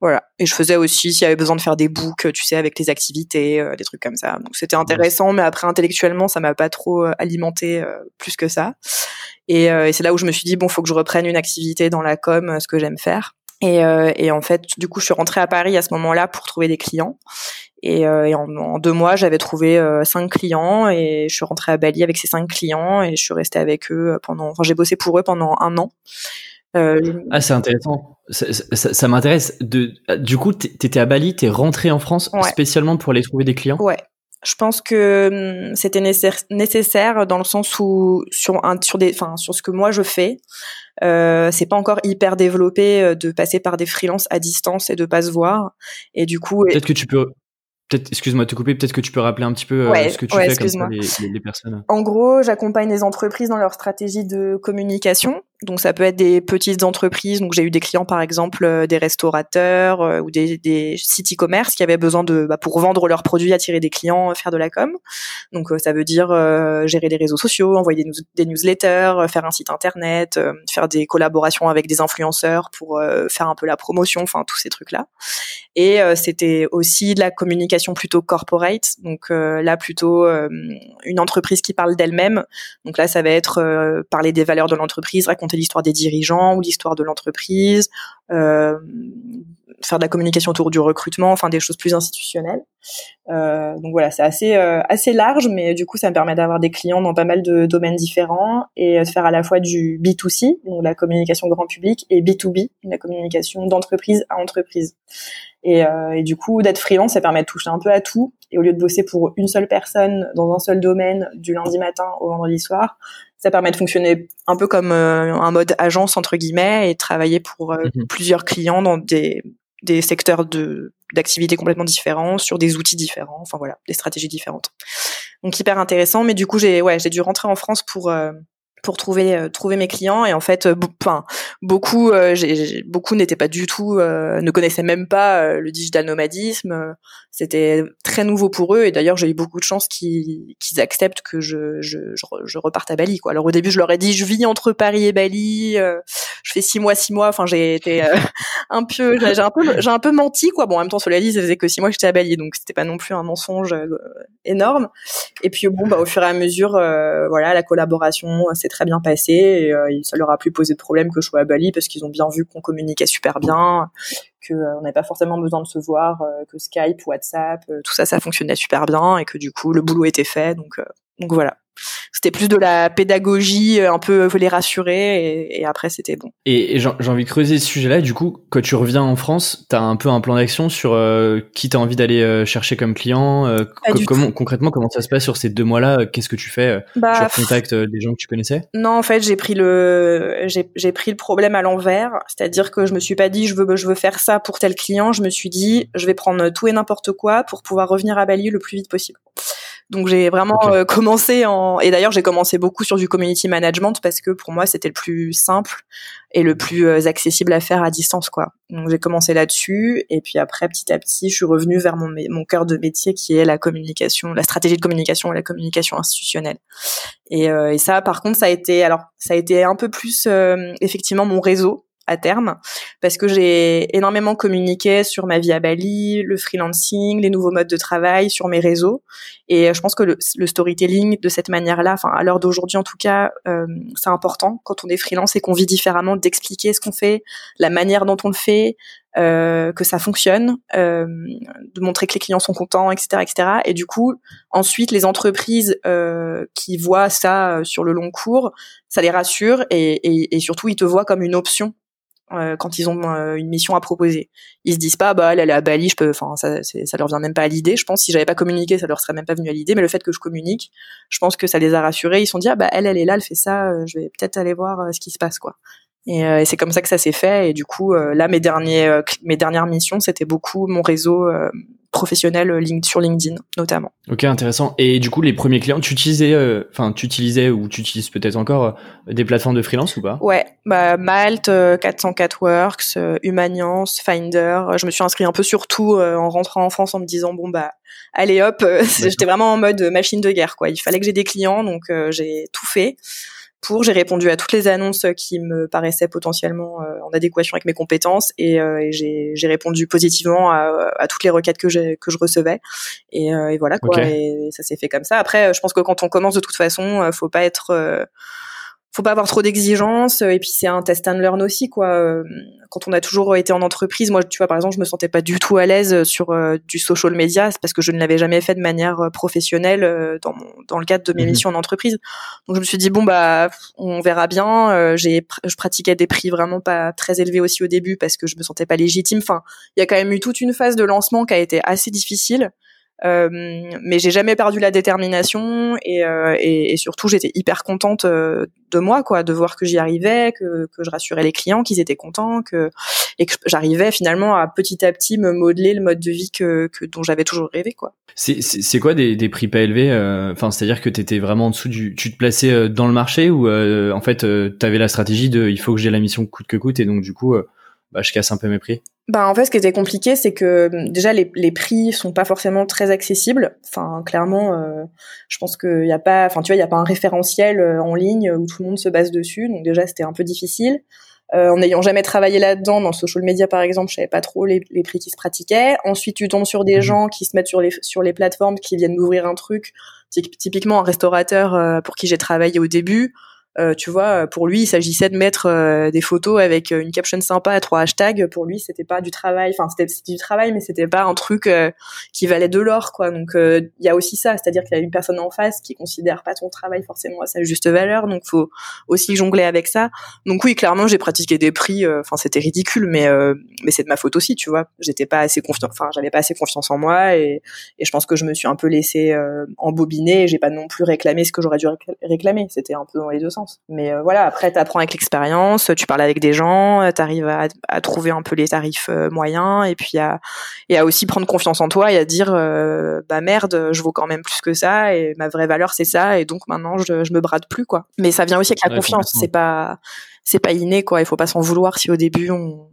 voilà. Et je faisais aussi s'il y avait besoin de faire des books, tu sais, avec les activités, des trucs comme ça. Donc, c'était intéressant, mais après intellectuellement, ça m'a pas trop alimenté plus que ça. Et, et c'est là où je me suis dit bon, faut que je reprenne une activité dans la com, ce que j'aime faire. Et, euh, et, en fait, du coup, je suis rentrée à Paris à ce moment-là pour trouver des clients. Et, euh, et en, deux mois, j'avais trouvé euh, cinq clients et je suis rentrée à Bali avec ces cinq clients et je suis restée avec eux pendant. Enfin, j'ai bossé pour eux pendant un an. ah, c'est intéressant. Ça, ça, ça m'intéresse. De, du coup, t'étais à Bali, t'es rentrée en France spécialement pour aller trouver des clients? Ouais, je pense que hum, c'était nécessaire dans le sens où sur un sur des enfin sur ce que moi je fais euh, c'est pas encore hyper développé euh, de passer par des freelances à distance et de pas se voir et du coup peut-être que tu peux Peut-être, excuse-moi de te couper, peut-être que tu peux rappeler un petit peu euh, ce que tu fais comme ça, les, les, personnes. En gros, j'accompagne les entreprises dans leur stratégie de communication. Donc ça peut être des petites entreprises. Donc j'ai eu des clients par exemple euh, des restaurateurs euh, ou des, des sites e-commerce qui avaient besoin de bah, pour vendre leurs produits, attirer des clients, faire de la com. Donc ça veut dire gérer les réseaux sociaux, envoyer des, des newsletters, faire un site internet, faire des collaborations avec des influenceurs pour faire un peu la promotion, enfin tous ces trucs là. Et c'était aussi de la communication plutôt corporate, donc euh, là plutôt euh, une entreprise qui parle d'elle-même. Donc là, ça va être euh, parler des valeurs de l'entreprise, raconter l'histoire des dirigeants ou l'histoire de l'entreprise, faire de la communication autour du recrutement, enfin des choses plus institutionnelles. Euh, donc voilà, c'est assez euh, assez large, mais du coup ça me permet d'avoir des clients dans pas mal de domaines différents et de faire à la fois du B2C, donc la communication grand public, et B2B, la communication d'entreprise à entreprise. Et, euh, et du coup d'être freelance, ça permet de toucher un peu à tout. Et au lieu de bosser pour une seule personne dans un seul domaine du lundi matin au vendredi soir, ça permet de fonctionner un peu comme un mode agence entre guillemets et travailler pour mhm. plusieurs clients dans des des secteurs de d'activités complètement différents, sur des outils différents, enfin voilà, des stratégies différentes. Donc hyper intéressant, mais du coup j'ai ouais j'ai dû rentrer en France pour euh, pour trouver euh, trouver mes clients. Et en fait euh, enfin beaucoup euh, beaucoup n'étaient pas du tout ne connaissaient même pas le digital nomadisme. C'était très nouveau pour eux. Et d'ailleurs j'ai eu beaucoup de chance qu'ils qu'ils acceptent que je, je, je reparte à Bali quoi. Alors au début je leur ai dit je vis entre Paris et Bali je fais six mois six mois. Enfin j'ai été un peu j'ai un peu j'ai un peu menti quoi. Bon en même temps cela dit ça faisait que six mois que j'étais à Bali donc c'était pas non plus un mensonge énorme. Et puis bon bah au fur et à mesure voilà la collaboration c'est très bien passé et euh, ça leur a plus posé de problème que je sois à Bali parce qu'ils ont bien vu qu'on communiquait super bien, que euh, n'avait pas forcément besoin de se voir, euh, que Skype, WhatsApp, tout ça, ça fonctionnait super bien et que du coup le boulot était fait. Donc, donc voilà. C'était plus de la pédagogie, un peu les rassurer, et, après c'était bon. Et, j'ai envie de creuser ce sujet-là. Du coup, quand tu reviens en France, t'as un peu un plan d'action sur euh, qui t'as envie d'aller euh, chercher comme client. Euh, comment concrètement comment ça se passe sur ces deux mois-là? Qu'est-ce que tu fais bah, Tu contactes des gens que tu connaissais? Non, en fait, j'ai pris le j'ai pris le problème à l'envers, c'est-à-dire que je me suis pas dit je veux je veux faire ça pour tel client. Je me suis dit je vais prendre tout et n'importe quoi pour pouvoir revenir à Bali le plus vite possible. Donc j'ai vraiment euh, commencé en et d'ailleurs j'ai commencé beaucoup sur du community management parce que pour moi c'était le plus simple et le plus euh, accessible à faire à distance quoi. Donc j'ai commencé là-dessus et puis après petit à petit je suis revenue vers mon mon cœur de métier qui est la communication, la stratégie de communication et la communication institutionnelle. Et, euh, et ça par contre ça a été alors ça a été un peu plus effectivement mon réseau à terme parce que j'ai énormément communiqué sur ma vie à Bali, le freelancing, les nouveaux modes de travail sur mes réseaux et je pense que le, storytelling de cette manière-là, enfin à l'heure d'aujourd'hui en tout cas, euh, c'est important quand on est freelance et qu'on vit différemment d'expliquer ce qu'on fait, la manière dont on le fait, euh, que ça fonctionne, euh, de montrer que les clients sont contents, etc., etc. Et du coup, ensuite, les entreprises euh, qui voient ça euh, sur le long cours, ça les rassure et, et, et surtout, ils te voient comme une option euh, quand ils ont euh, une mission à proposer. Ils se disent pas bah elle, elle est à Bali, je peux enfin ça ça leur vient même pas à l'idée. Je pense si j'avais pas communiqué, ça leur serait même pas venu à l'idée, mais le fait que je communique, je pense que ça les a rassurés, ils se sont dit ah bah elle elle est là, elle fait ça, euh, je vais peut-être aller voir ce qui se passe quoi. Et, et c'est comme ça que ça s'est fait et du coup là mes derniers mes dernières missions, c'était beaucoup mon réseau professionnels euh, sur LinkedIn notamment. Ok, intéressant. Et du coup, les premiers clients, tu utilisais, euh, enfin, tu utilisais ou tu utilises peut-être encore euh, des plateformes de freelance ou pas? Ouais, bah Malte, 404 Works, Humaniance, Finder. Je me suis inscrit un peu sur tout en rentrant en France en me disant bon bah allez hop, j'étais vraiment en mode machine de guerre quoi. Il fallait que j'ai des clients donc j'ai tout fait j'ai répondu à toutes les annonces qui me paraissaient potentiellement euh, en adéquation avec mes compétences et, euh, j'ai répondu positivement à, toutes les requêtes que, que je recevais. Et, euh, voilà quoi. Et ça s'est fait comme ça. Après, je pense que quand on commence de toute façon, faut pas être faut pas avoir trop d'exigences et puis c'est un test and learn aussi quoi quand on a toujours été en entreprise. Moi tu vois par exemple je me sentais pas du tout à l'aise sur du social media parce que je ne l'avais jamais fait de manière professionnelle dans mon, dans le cadre de mes mhm. missions en entreprise. Donc je me suis dit bon bah on verra bien j'ai je pratiquais des prix vraiment pas très élevés aussi au début parce que je me sentais pas légitime. Enfin il y a quand même eu toute une phase de lancement qui a été assez difficile. euh, mais j'ai jamais perdu la détermination et, euh, surtout j'étais hyper contente euh, de moi quoi, de voir que j'y arrivais, que, je rassurais les clients, qu'ils étaient contents, que et que j'arrivais finalement à petit à petit me modeler le mode de vie que, dont j'avais toujours rêvé quoi. C'est quoi des, des prix pas élevés Enfin c'est-à-dire que t'étais vraiment en dessous du, tu te plaçais dans le marché ou en fait t'avais la stratégie de il faut que j'ai la mission coûte que coûte et donc du coup bah, je casse un peu mes prix? Bah en fait, ce qui était compliqué, c'est que déjà les, les prix sont pas forcément très accessibles. Enfin, clairement, euh, je pense qu'il y a pas, enfin tu vois, il y a pas un référentiel euh, en ligne où tout le monde se base dessus. Donc déjà, c'était un peu difficile. Euh, en n'ayant jamais travaillé là-dedans, dans le social media par exemple, je savais pas trop les, les prix qui se pratiquaient. Ensuite, tu tombes sur des mmh. gens qui se mettent sur les sur les plateformes, qui viennent d'ouvrir un truc. Typiquement, un restaurateur euh, pour qui j'ai travaillé au début euh, tu vois, pour lui, il s'agissait de mettre euh, des photos avec euh, une caption sympa à trois hashtags. Pour lui, c'était pas du travail. Enfin, c'était du travail, mais c'était pas un truc qui valait de l'or, quoi. Donc, il y a aussi ça, c'est-à-dire qu'il y a une personne en face qui considère pas ton travail forcément à sa juste valeur. Donc, faut aussi jongler avec ça. Donc, oui, clairement, j'ai pratiqué des prix. Enfin, c'était ridicule, mais mais c'est de ma faute aussi, tu vois. J'étais pas assez confiant. Enfin, j'avais pas assez confiance en moi et, et je pense que je me suis un peu laissé embobiner. J'ai pas non plus réclamé ce que j'aurais dû réclamer. C'était un peu dans les deux sens. Mais euh, voilà, après, tu apprends avec l'expérience, tu parles avec des gens, euh, tu arrives à, à, trouver un peu les tarifs euh, moyens et puis à, et à aussi prendre confiance en toi et à dire bah merde, je vaux quand même plus que ça et ma vraie valeur c'est ça et donc maintenant je, je me brade plus quoi. Mais ça vient aussi avec la confiance, c'est pas c'est pas inné quoi, il faut pas s'en vouloir si au début on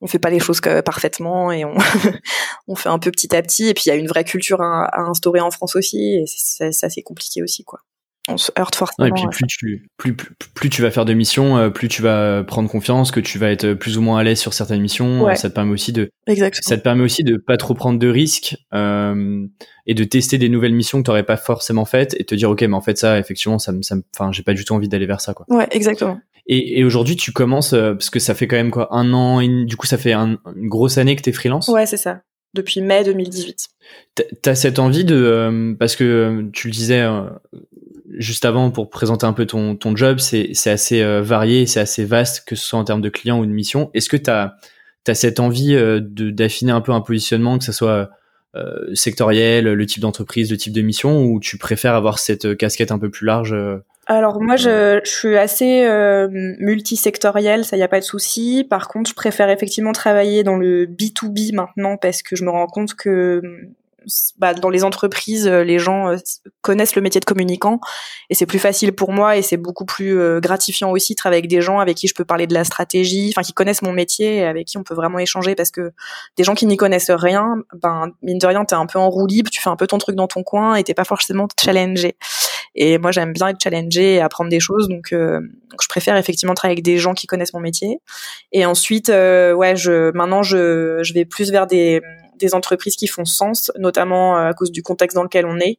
on fait pas les choses parfaitement et on, on fait un peu petit à petit et puis il y a une vraie culture à, à instaurer en France aussi et ça c'est compliqué aussi quoi on se heurte forcément. et puis plus tu plus, plus, tu vas faire de missions, euh, plus tu vas prendre confiance, que tu vas être plus ou moins à l'aise sur certaines missions. Ça te permet aussi de Exactement. ça te permet aussi de pas trop prendre de risques euh, et de tester des nouvelles missions que tu n'aurais pas forcément faites et te dire ok mais en fait ça effectivement ça me ça enfin j'ai pas du tout envie d'aller vers ça quoi. Ouais exactement. Et, et aujourd'hui tu commences euh, parce que ça fait quand même quoi un an du coup ça fait une grosse année que t'es freelance? Ouais c'est ça depuis mai 2018. T'as cette envie de parce que tu le disais juste avant pour présenter un peu ton, ton job, c'est assez varié, c'est assez vaste, que ce soit en termes de clients ou de missions. Est-ce que tu as, as, cette envie d'affiner un peu un positionnement, que ce soit sectoriel, le type d'entreprise, le type de mission, ou tu préfères avoir cette casquette un peu plus large alors moi je, je suis assez euh, multisectorielle, ça y a pas de souci. Par contre, je préfère effectivement travailler dans le B2B maintenant parce que je me rends compte que bah, dans les entreprises, euh, les gens euh, connaissent le métier de communicant et c'est plus facile pour moi et c'est beaucoup plus euh, gratifiant aussi de travailler avec des gens avec qui je peux parler de la stratégie, enfin qui connaissent mon métier et avec qui on peut vraiment échanger parce que des gens qui n'y connaissent rien, ben mine de rien, t'es un peu en roue libre, tu fais un peu ton truc dans ton coin et t'es pas forcément challengé. Et moi, j'aime bien être challengé et apprendre des choses, donc, je préfère effectivement travailler avec des gens qui connaissent mon métier. Et ensuite, ouais, je maintenant je je vais plus vers des des entreprises qui font sens, notamment euh, à cause du contexte dans lequel on est.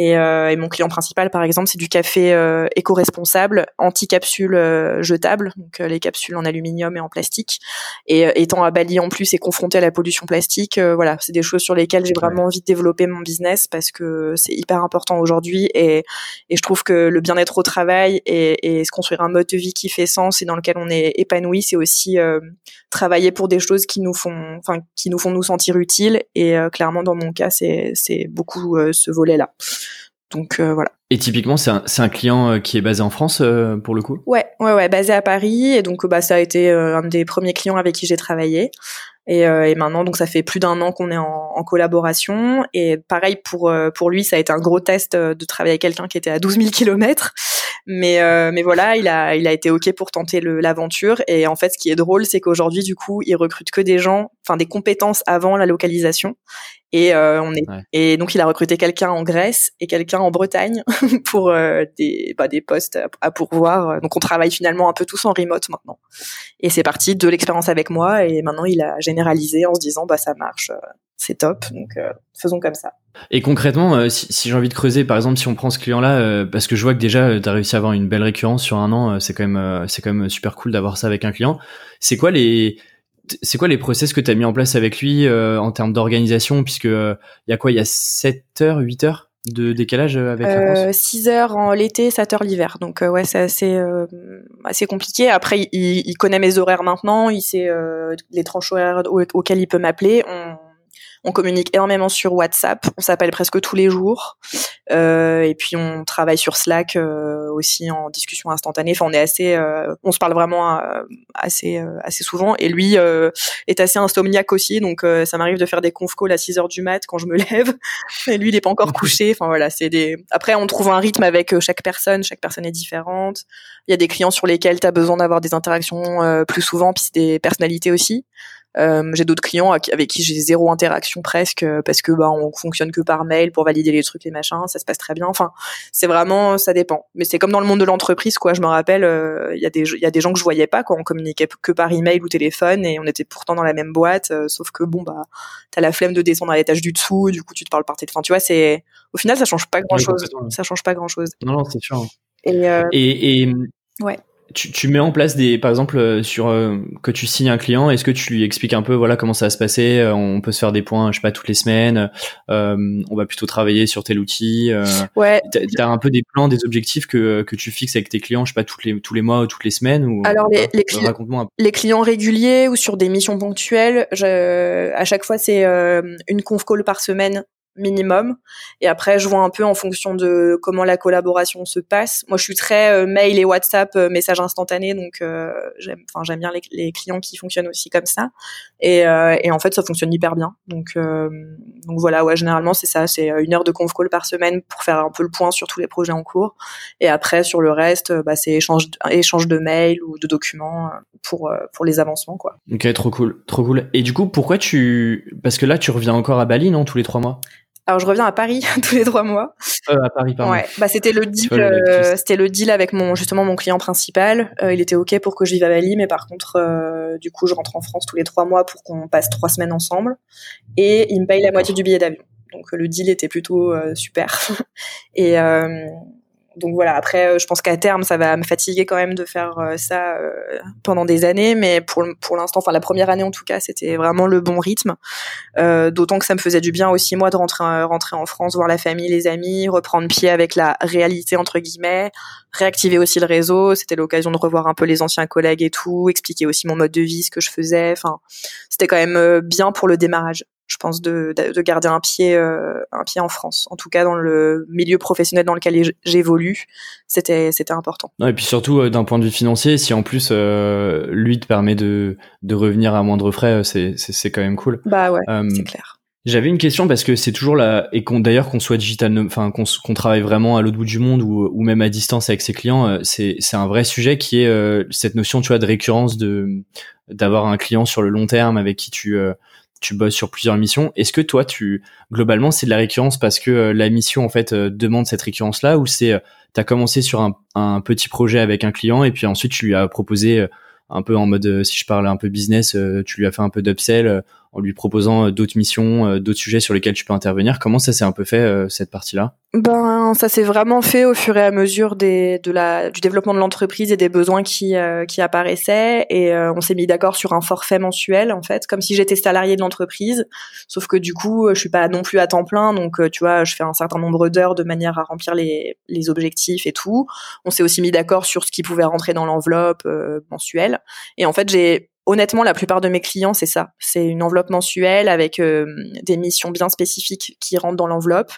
Et, euh, et mon client principal, par exemple, c'est du café euh, éco-responsable, anti-capsules jetables, donc les capsules en aluminium et en plastique. Et étant à Bali en plus et confronté à la pollution plastique, voilà, c'est des choses sur lesquelles j'ai vraiment envie de développer mon business parce que c'est hyper important aujourd'hui. Et, et je trouve que le bien-être au travail et, et se construire un mode de vie qui fait sens et dans lequel on est épanoui, c'est aussi travailler pour des choses qui nous font, enfin, qui nous font nous sentir utiles et euh, clairement, dans mon cas, c'est beaucoup euh, ce volet-là. Donc euh, voilà. Et typiquement, c'est un, un, client qui est basé en France pour le coup? Ouais, ouais, ouais, basé à Paris. Et donc, bah, ça a été un des premiers clients avec qui j'ai travaillé. Et, et, maintenant, donc ça fait plus d'un an qu'on est en, en, collaboration. Et pareil pour pour lui, ça a été un gros test de travailler avec quelqu'un qui était à 12 000 kilomètres. Mais mais voilà, il a il a été ok pour tenter l'aventure. Et en fait, ce qui est drôle, c'est qu'aujourd'hui, du coup, il recrute que des gens, enfin des compétences avant la localisation. Et euh, on est et donc il a recruté quelqu'un en Grèce et quelqu'un en Bretagne pour euh, des bah, des postes à, pourvoir. Donc on travaille finalement un peu tous en remote maintenant. Et c'est parti de l'expérience avec moi et maintenant il a généralisé en se disant bah ça marche, euh, c'est top. Donc faisons comme ça. Et concrètement, si, si j'ai envie de creuser, par exemple, si on prend ce client-là, parce que je vois que déjà tu as réussi à avoir une belle récurrence sur un an, c'est quand même c'est quand même super cool d'avoir ça avec un client. C'est quoi les c'est quoi les process que tu as mis en place avec lui euh, en termes d'organisation puisque il euh, y a quoi il y a 7 heures 8 heures de décalage euh, avec la France? 6 heures en l'été 7 heures l'hiver. Donc ouais c'est assez compliqué. Après il, connaît mes horaires maintenant. Il sait les tranches horaires auxquelles il peut m'appeler on communique énormément sur WhatsApp, on s'appelle presque tous les jours, euh, et puis on travaille sur Slack euh, aussi en discussion instantanée. Enfin, on est assez, euh, on se parle vraiment euh, assez euh, assez souvent. Et lui est assez insomniaque aussi, donc ça m'arrive de faire des conf calls à 6 heures du mat quand je me lève. Et lui, il est pas encore couché. Enfin voilà, c'est des. Après, on trouve un rythme avec chaque personne. Chaque personne est différente. Il y a des clients sur lesquels tu as besoin d'avoir des interactions plus souvent, puis c'est des personnalités aussi. Euh, j'ai d'autres clients avec qui j'ai zéro interaction presque euh, parce que bah on fonctionne que par mail pour valider les trucs les machins, ça se passe très bien. Enfin, c'est vraiment ça dépend. Mais c'est comme dans le monde de l'entreprise quoi. Je me rappelle, euh, il y a des il y a des gens que je voyais pas quand on communiquait que par email ou téléphone et on était pourtant dans la même boîte. sauf que bon bah t'as la flemme de descendre à l'étage du dessous, du coup tu te parles par téléphone. Tu vois, c'est au final ça change pas grand chose. ça change pas grand chose. Non non c'est sûr. Et, et, et ouais tu, tu, mets en place des, par exemple, euh, sur euh, que tu signes un client, est-ce que tu lui expliques un peu, voilà, comment ça va se passer euh, On peut se faire des points, je sais pas, toutes les semaines. on va plutôt travailler sur tel outil. ouais. T'as un peu des plans, des objectifs que que tu fixes avec tes clients, je sais pas, toutes les tous les mois ou toutes les semaines. Ou, Alors les, les, les clients réguliers ou sur des missions ponctuelles, je, à chaque fois c'est une conf call par semaine minimum. Et après, je vois un peu en fonction de comment la collaboration se passe. Moi, je suis très euh, mail et WhatsApp, euh, message instantané, donc euh, j'aime, bien les, les, clients qui fonctionnent aussi comme ça. Et, et en fait, ça fonctionne hyper bien. Donc, donc voilà, ouais, généralement c'est ça, c'est une heure de conf call par semaine pour faire un peu le point sur tous les projets en cours. Et après, sur le reste, bah, c'est échange, échange de mails ou de documents pour pour les avancements, quoi. Ok, trop cool, trop cool. Et du coup, pourquoi tu, parce que là, tu reviens encore à Bali, non, tous les trois mois? Alors je reviens à Paris tous les trois mois. Euh, à Paris, pardon. Ouais, bah c'était le deal, euh, c'était le deal avec mon justement mon client principal. Euh, il était ok pour que je vive à Bali, mais par contre, euh, du coup, je rentre en France tous les trois mois pour qu'on passe trois semaines ensemble, et il me paye la moitié du billet d'avion. Donc le deal était plutôt super. et donc voilà. Après, je pense qu'à terme, ça va me fatiguer quand même de faire ça pendant des années, mais pour pour l'instant, enfin la première année en tout cas, c'était vraiment le bon rythme. D'autant que ça me faisait du bien aussi moi de rentrer rentrer en France, voir la famille, les amis, reprendre pied avec la réalité entre guillemets, réactiver aussi le réseau. C'était l'occasion de revoir un peu les anciens collègues et tout, expliquer aussi mon mode de vie, ce que je faisais. Enfin, c'était quand même bien pour le démarrage je pense, de, de garder un pied, euh, un pied en France. En tout cas, dans le milieu professionnel dans lequel j'évolue, c'était, c'était important. et puis surtout, euh, d'un point de vue financier, si en plus, euh, lui te permet de, de revenir à moindre frais, c'est, c'est, quand même cool. Bah ouais, c'est clair. J'avais une question parce que c'est toujours là et qu'on d'ailleurs qu'on soit digital, enfin qu'on, travaille vraiment à l'autre bout du monde ou, ou même à distance avec ses clients, c'est c'est un vrai sujet qui est cette notion tu vois de récurrence de d'avoir un client sur le long terme avec qui tu tu bosses sur plusieurs missions. Est-ce que toi, tu globalement, c'est de la récurrence parce que euh, la mission en fait euh, demande cette récurrence là, ou c'est euh, tu as commencé sur un, petit projet avec un client et puis ensuite tu lui as proposé un peu en mode, si je parle un peu business, tu lui as fait un peu d'upsell en lui proposant euh, d'autres missions, euh, d'autres sujets sur lesquels tu peux intervenir. Comment ça s'est un peu fait euh, cette partie-là? Ben, ça s'est vraiment fait au fur et à mesure des, de la, du développement de l'entreprise et des besoins qui, qui apparaissaient. Et on s'est mis d'accord sur un forfait mensuel, en fait, comme si j'étais salarié de l'entreprise. Sauf que du coup, je suis pas non plus à temps plein, donc tu vois, je fais un certain nombre d'heures de manière à remplir les, les objectifs et tout. On s'est aussi mis d'accord sur ce qui pouvait rentrer dans l'enveloppe mensuelle. Et en fait, j'ai honnêtement, la plupart de mes clients, c'est ça. C'est une enveloppe mensuelle avec euh, des missions bien spécifiques qui rentrent dans l'enveloppe.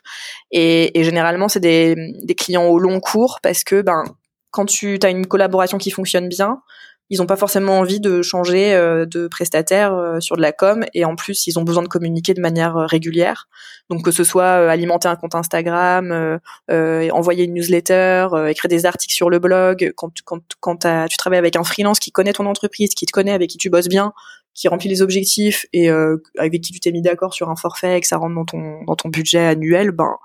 Et, généralement, c'est des, des, clients au long cours parce que ben, quand tu as une collaboration qui fonctionne bien, ils n'ont pas forcément envie de changer euh, de prestataire euh, sur de la com. Et en plus ils ont besoin de communiquer de manière euh, régulière. Donc que ce soit alimenter un compte Instagram envoyer une newsletter écrire des articles sur le blog. Quand quand quand tu travailles avec un freelance qui connaît ton entreprise qui te connaît avec qui tu bosses bien qui remplit les objectifs et avec qui tu t'es mis d'accord sur un forfait et que ça rentre dans ton dans ton budget annuel ben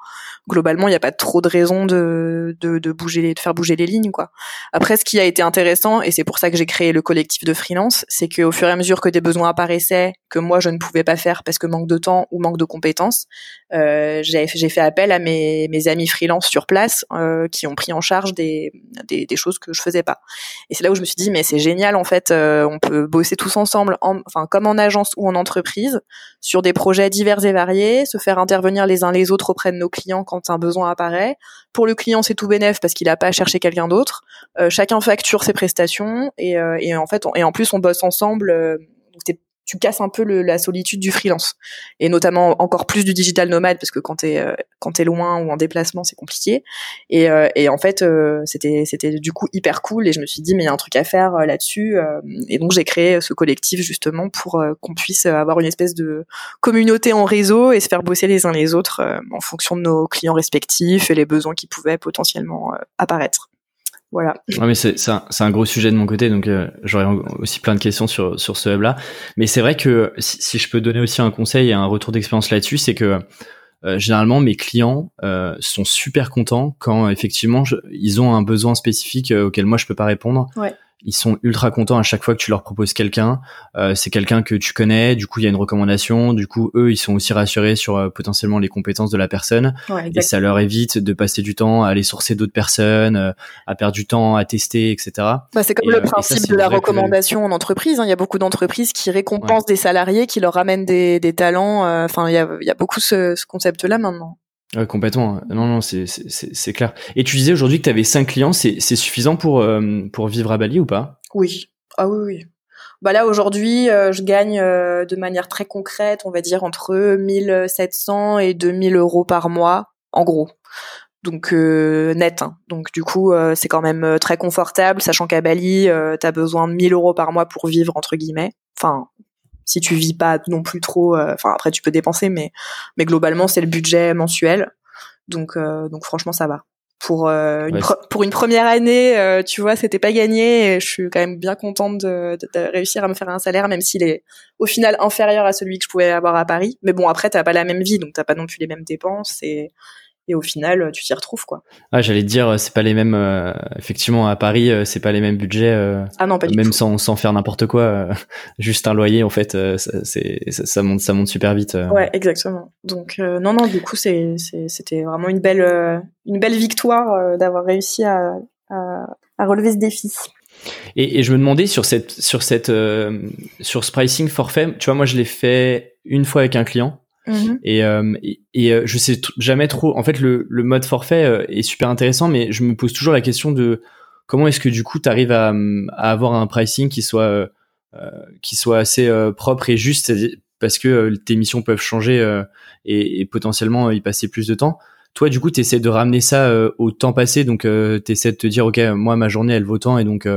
globalement, il n'y a pas trop de raison de, de, de, bouger, de faire bouger les lignes, quoi. Après, ce qui a été intéressant, et c'est pour ça que j'ai créé le collectif de freelance, c'est qu'au fur et à mesure que des besoins apparaissaient, que moi je ne pouvais pas faire parce que manque de temps ou manque de compétences, euh, j'ai fait appel à mes, mes amis freelance sur place euh, qui ont pris en charge des, des, choses que je faisais pas. Et c'est là où je me suis dit, mais c'est génial, en fait, euh, on peut bosser tous ensemble, enfin comme en agence ou en entreprise, sur des projets divers et variés, se faire intervenir les uns les autres auprès de nos clients quand un besoin apparaît. Pour le client, c'est tout bénéf parce qu'il n'a pas à chercher quelqu'un d'autre. Euh, chacun facture ses prestations et, euh, et, en fait, et en plus, on bosse ensemble. Euh, tu casses un peu le, la solitude du freelance. Et notamment encore plus du digital nomade parce que quand t'es euh, quand t'es loin ou en déplacement c'est compliqué. Et, euh, et en fait euh, c'était c'était du coup hyper cool et je me suis dit mais il y a un truc à faire là-dessus et donc j'ai créé ce collectif justement pour qu'on puisse avoir une espèce de communauté en réseau et se faire bosser les uns les autres en fonction de nos clients respectifs et les besoins qui pouvaient potentiellement apparaître. Voilà. Ouais, mais c'est un, un, gros sujet de mon côté, donc euh, j'aurais aussi plein de questions sur sur ce hub-là. Mais c'est vrai que si, si, je peux donner aussi un conseil et un retour d'expérience là-dessus, c'est que euh, généralement mes clients euh, sont super contents quand effectivement ils ont un besoin spécifique euh, auquel moi je peux pas répondre. Ouais ils sont ultra contents à chaque fois que tu leur proposes quelqu'un. Euh, c'est quelqu'un que tu connais, du coup il y a une recommandation, du coup eux ils sont aussi rassurés sur euh, potentiellement les compétences de la personne et ça leur évite de passer du temps à aller sourcer d'autres personnes, euh, à perdre du temps à tester, etc. Bah, c'est comme le principe de la recommandation en entreprise. Hein. Il y a beaucoup d'entrprises qui récompensent des salariés, qui leur ramènent des, des talents. Enfin il y a, y a beaucoup ce, ce concept-là maintenant. Ouais, complètement. Non, non, c'est clair. Et tu disais aujourd'hui que tu avais cinq clients, c'est suffisant pour, euh, pour vivre à Bali ou pas? Oui. Ah oui, oui. Bah là, aujourd'hui, euh, je gagne euh, de manière très concrète, on va dire entre 1700 et 2000 euros par mois, en gros. Donc net. Hein. Donc du coup, c'est quand même très confortable, sachant qu'à Bali, tu as besoin de 1000 euros par mois pour vivre, entre guillemets. Enfin, si tu vis pas non plus trop euh, enfin après tu peux dépenser mais mais globalement c'est le budget mensuel. Donc euh, donc franchement ça va. Pour euh, une pour une première année tu vois c'était pas gagné et je suis quand même bien contente de, de, réussir à me faire un salaire même s'il est au final inférieur à celui que je pouvais avoir à Paris. Mais bon après t'as pas la même vie donc t'as pas non plus les mêmes dépenses et et au final tu t'y retrouves quoi. Ah j'allais te dire c'est pas les mêmes effectivement à Paris c'est pas les mêmes budgets ah non pas même sans sans faire n'importe quoi juste un loyer en fait c'est ça, monte ça monte super vite. Ouais exactement donc non non du coup c'est c'était vraiment une belle une belle victoire d'avoir réussi à, à, à relever ce défi. Et, et, je me demandais sur cette sur cette sur ce pricing forfait, tu vois moi je l'ai fait une fois avec un client Mhm. Et, euh, et, euh, je sais jamais trop. En fait, le, le mode forfait euh, est super intéressant, mais je me pose toujours la question de comment est-ce que du coup tu arrives à, à, avoir un pricing qui soit euh, qui soit assez propre et juste, parce que tes missions peuvent changer et, et, potentiellement y passer plus de temps. Toi, du coup, tu essaies de ramener ça au temps passé, donc tu essaies de te dire, ok, moi ma journée elle vaut tant, et donc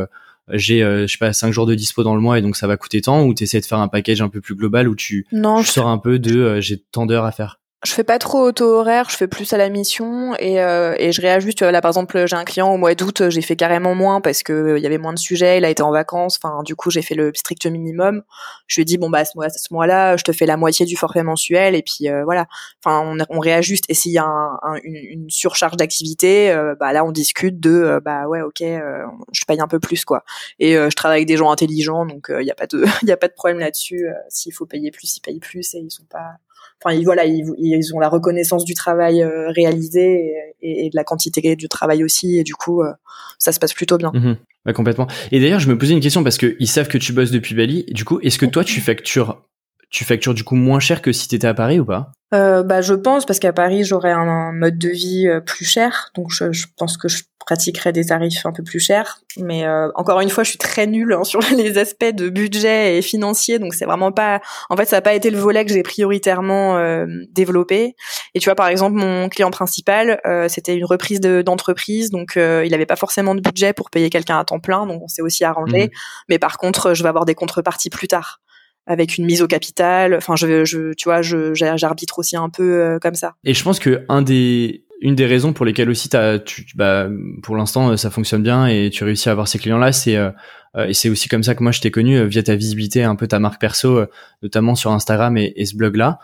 j'ai euh, je sais pas 5 jours de dispo dans le mois et donc ça va coûter tant ou tu essaies de faire un package un peu plus global où tu, non, sors un peu de euh, j'ai tant d'heures à faire? Je fais pas trop auto horaire, je fais plus à la mission et, euh, et je réajuste. Là, par exemple, j'ai un client au mois d'août, j'ai fait carrément moins parce que euh, il y avait moins de sujets, il a été en vacances. Enfin, du coup, j'ai fait le strict minimum. Je lui ai dit bon bah ce mois-là, je te fais la moitié du forfait mensuel et puis euh, voilà. Enfin, on, réajuste. Et s'il y a un, une, surcharge d'activité, euh, bah là, on discute de bah ouais, ok, je paye un peu plus quoi. Et je travaille avec des gens intelligents, donc il y a pas de il y a pas de problème là-dessus. S'il faut payer plus, ils payent plus et ils sont pas enfin ils, voilà ils, ils, ont la reconnaissance du travail euh, réalisé et, et, de la quantité du travail aussi et du coup euh, ça se passe plutôt bien. Mmh ouais, complètement. Et d'ailleurs je me posais une question parce que ils savent que tu bosses depuis Bali. Du coup est-ce que toi tu factures tu factures du coup moins cher que si tu étais à Paris ou pas? Euh, bah je pense parce qu'à Paris j'aurais un, mode de vie euh, plus cher. Donc je, je, pense que je pratiquerais des tarifs un peu plus chers. Mais euh, encore une fois je suis très nulle hein, sur les aspects de budget et financier. Donc c'est vraiment pas en fait ça n'a pas été le volet que j'ai prioritairement euh, développé. Et tu vois par exemple mon client principal euh, c'était une reprise d'entreprise. Donc il avait pas forcément de budget pour payer quelqu'un à temps plein. Donc on s'est aussi arrangé. Mmh. mais par contre je vais avoir des contreparties plus tard avec une mise au capital. Enfin, je, je tu vois, j'arbitre aussi un peu euh, comme ça. Et je pense que un des, une des raisons pour lesquelles aussi tu, bah, pour l'instant, ça fonctionne bien et tu réussis à avoir ces clients-là, c'est euh, euh, et c'est aussi comme ça que moi je t'ai connu via ta visibilité, un peu ta marque perso, notamment sur Instagram et, et ce blog-là.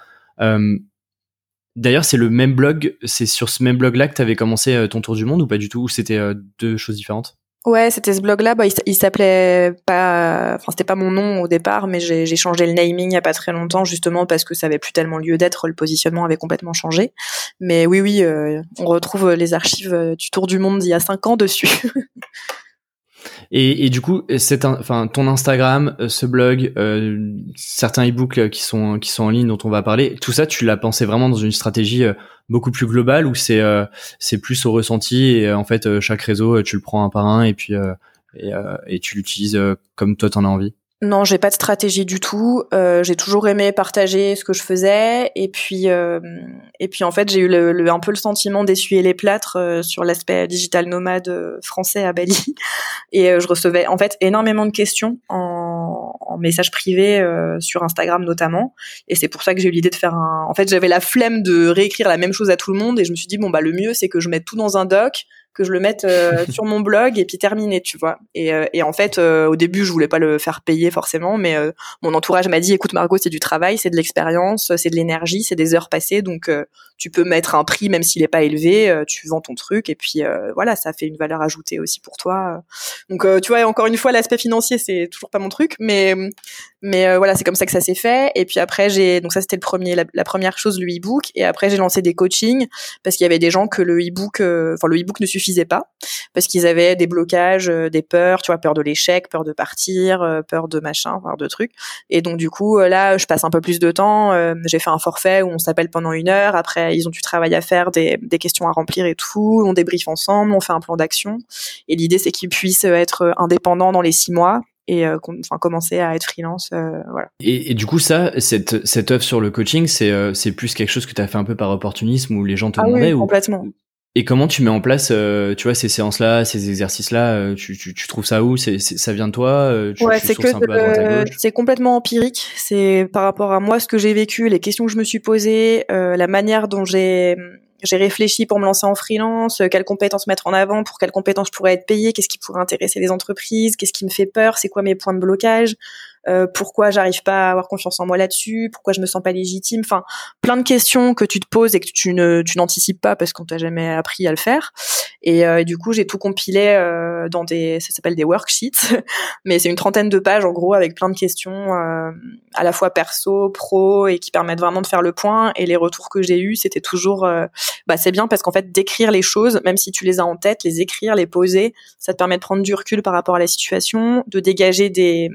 D'ailleurs, c'est le même blog, c'est sur ce même blog-là que tu avais commencé ton tour du monde ou pas du tout Ou c'était deux choses différentes? Ouais, c'était ce blog-là. Bah, il, s'appelait pas, enfin c'était pas mon nom au départ, mais j'ai changé le naming il y a pas très longtemps justement parce que ça avait plus tellement lieu d'être. Le positionnement avait complètement changé. Mais oui, oui, euh, on retrouve les archives euh, du Tour du Monde d'il y a cinq ans dessus. Et, et, du coup, c'est enfin ton Instagram, euh, ce blog, euh, certains e-books qui sont qui sont en ligne dont on va parler, tout ça, tu l'as pensé vraiment dans une stratégie euh, beaucoup plus globale ou c'est c'est plus au ressenti et en fait chaque réseau tu le prends un par un et puis et tu l'utilises comme toi t'en as envie? Non, j'ai pas de stratégie du tout. Euh, j'ai toujours aimé partager ce que je faisais, et puis euh, et puis en fait j'ai eu le, un peu le sentiment d'essuyer les plâtres euh, sur l'aspect digital nomade euh, français à Bali, et je recevais en fait énormément de questions en, en message privé sur Instagram notamment, et c'est pour ça que j'ai eu l'idée de faire un. En fait, j'avais la flemme de réécrire la même chose à tout le monde, et je me suis dit bon bah le mieux c'est que je mette tout dans un doc que je le mette euh, sur mon blog et puis terminé, tu vois. Et, euh, et en fait, euh, au début, je voulais pas le faire payer forcément, mais mon entourage m'a dit, écoute Margot, c'est du travail, c'est de l'expérience, c'est de l'énergie, c'est des heures passées, donc tu peux mettre un prix même s'il est pas élevé, tu vends ton truc et puis voilà, ça fait une valeur ajoutée aussi pour toi. Donc tu vois, encore une fois, l'aspect financier, c'est toujours pas mon truc, mais mais voilà, c'est comme ça que ça s'est fait. Et puis après, j'ai donc ça c'était le premier, la, première chose, le e-book. Et après, j'ai lancé des coachings parce qu'il y avait des gens que le e-book, enfin le e-book ne suffisait pas parce qu'ils avaient des blocages, euh, des peurs, tu vois, peur de l'échec, peur de partir, euh, peur de machin, peur de trucs. Et donc du coup, euh, là, je passe un peu plus de temps. J'ai fait un forfait où on s'appelle pendant une heure. Après, ils ont du travail à faire, des, des questions à remplir et tout. On débriefe ensemble, on fait un plan d'action. Et l'idée, c'est qu'ils puissent être indépendants dans les six mois et enfin commencer à être freelance voilà et, et, du coup ça cette cette offre sur le coaching c'est c'est plus quelque chose que tu as fait un peu par opportunisme où les gens te ah demandaient oui, complètement et comment tu mets en place, euh, tu vois, ces séances-là, ces exercices-là euh, tu, tu, tu, trouves ça où? C'est, ça vient de toi euh, Ouais, c'est que c'est complètement empirique. C'est par rapport à moi, ce que j'ai vécu, les questions que je me suis posées, la manière dont j'ai j'ai réfléchi pour me lancer en freelance, quelles compétences mettre en avant, pour quelles compétences je pourrais être payée, qu'est-ce qui pourrait intéresser les entreprises, qu'est-ce qui me fait peur, c'est quoi mes points de blocage. Euh, pourquoi j'arrive pas à avoir confiance en moi là-dessus, pourquoi je me sens pas légitime, enfin plein de questions que tu te poses et que tu ne tu n'anticipes pas parce qu'on t'a jamais appris à le faire. Et, euh, du coup, j'ai tout compilé euh, dans des ça s'appelle des worksheets, mais c'est une trentaine de pages en gros avec plein de questions à la fois perso, pro et qui permettent vraiment de faire le point. Et les retours que j'ai eus, c'était toujours bah c'est bien parce qu'en fait d'écrire les choses, même si tu les as en tête, les écrire, les poser, ça te permet de prendre du recul par rapport à la situation, de dégager des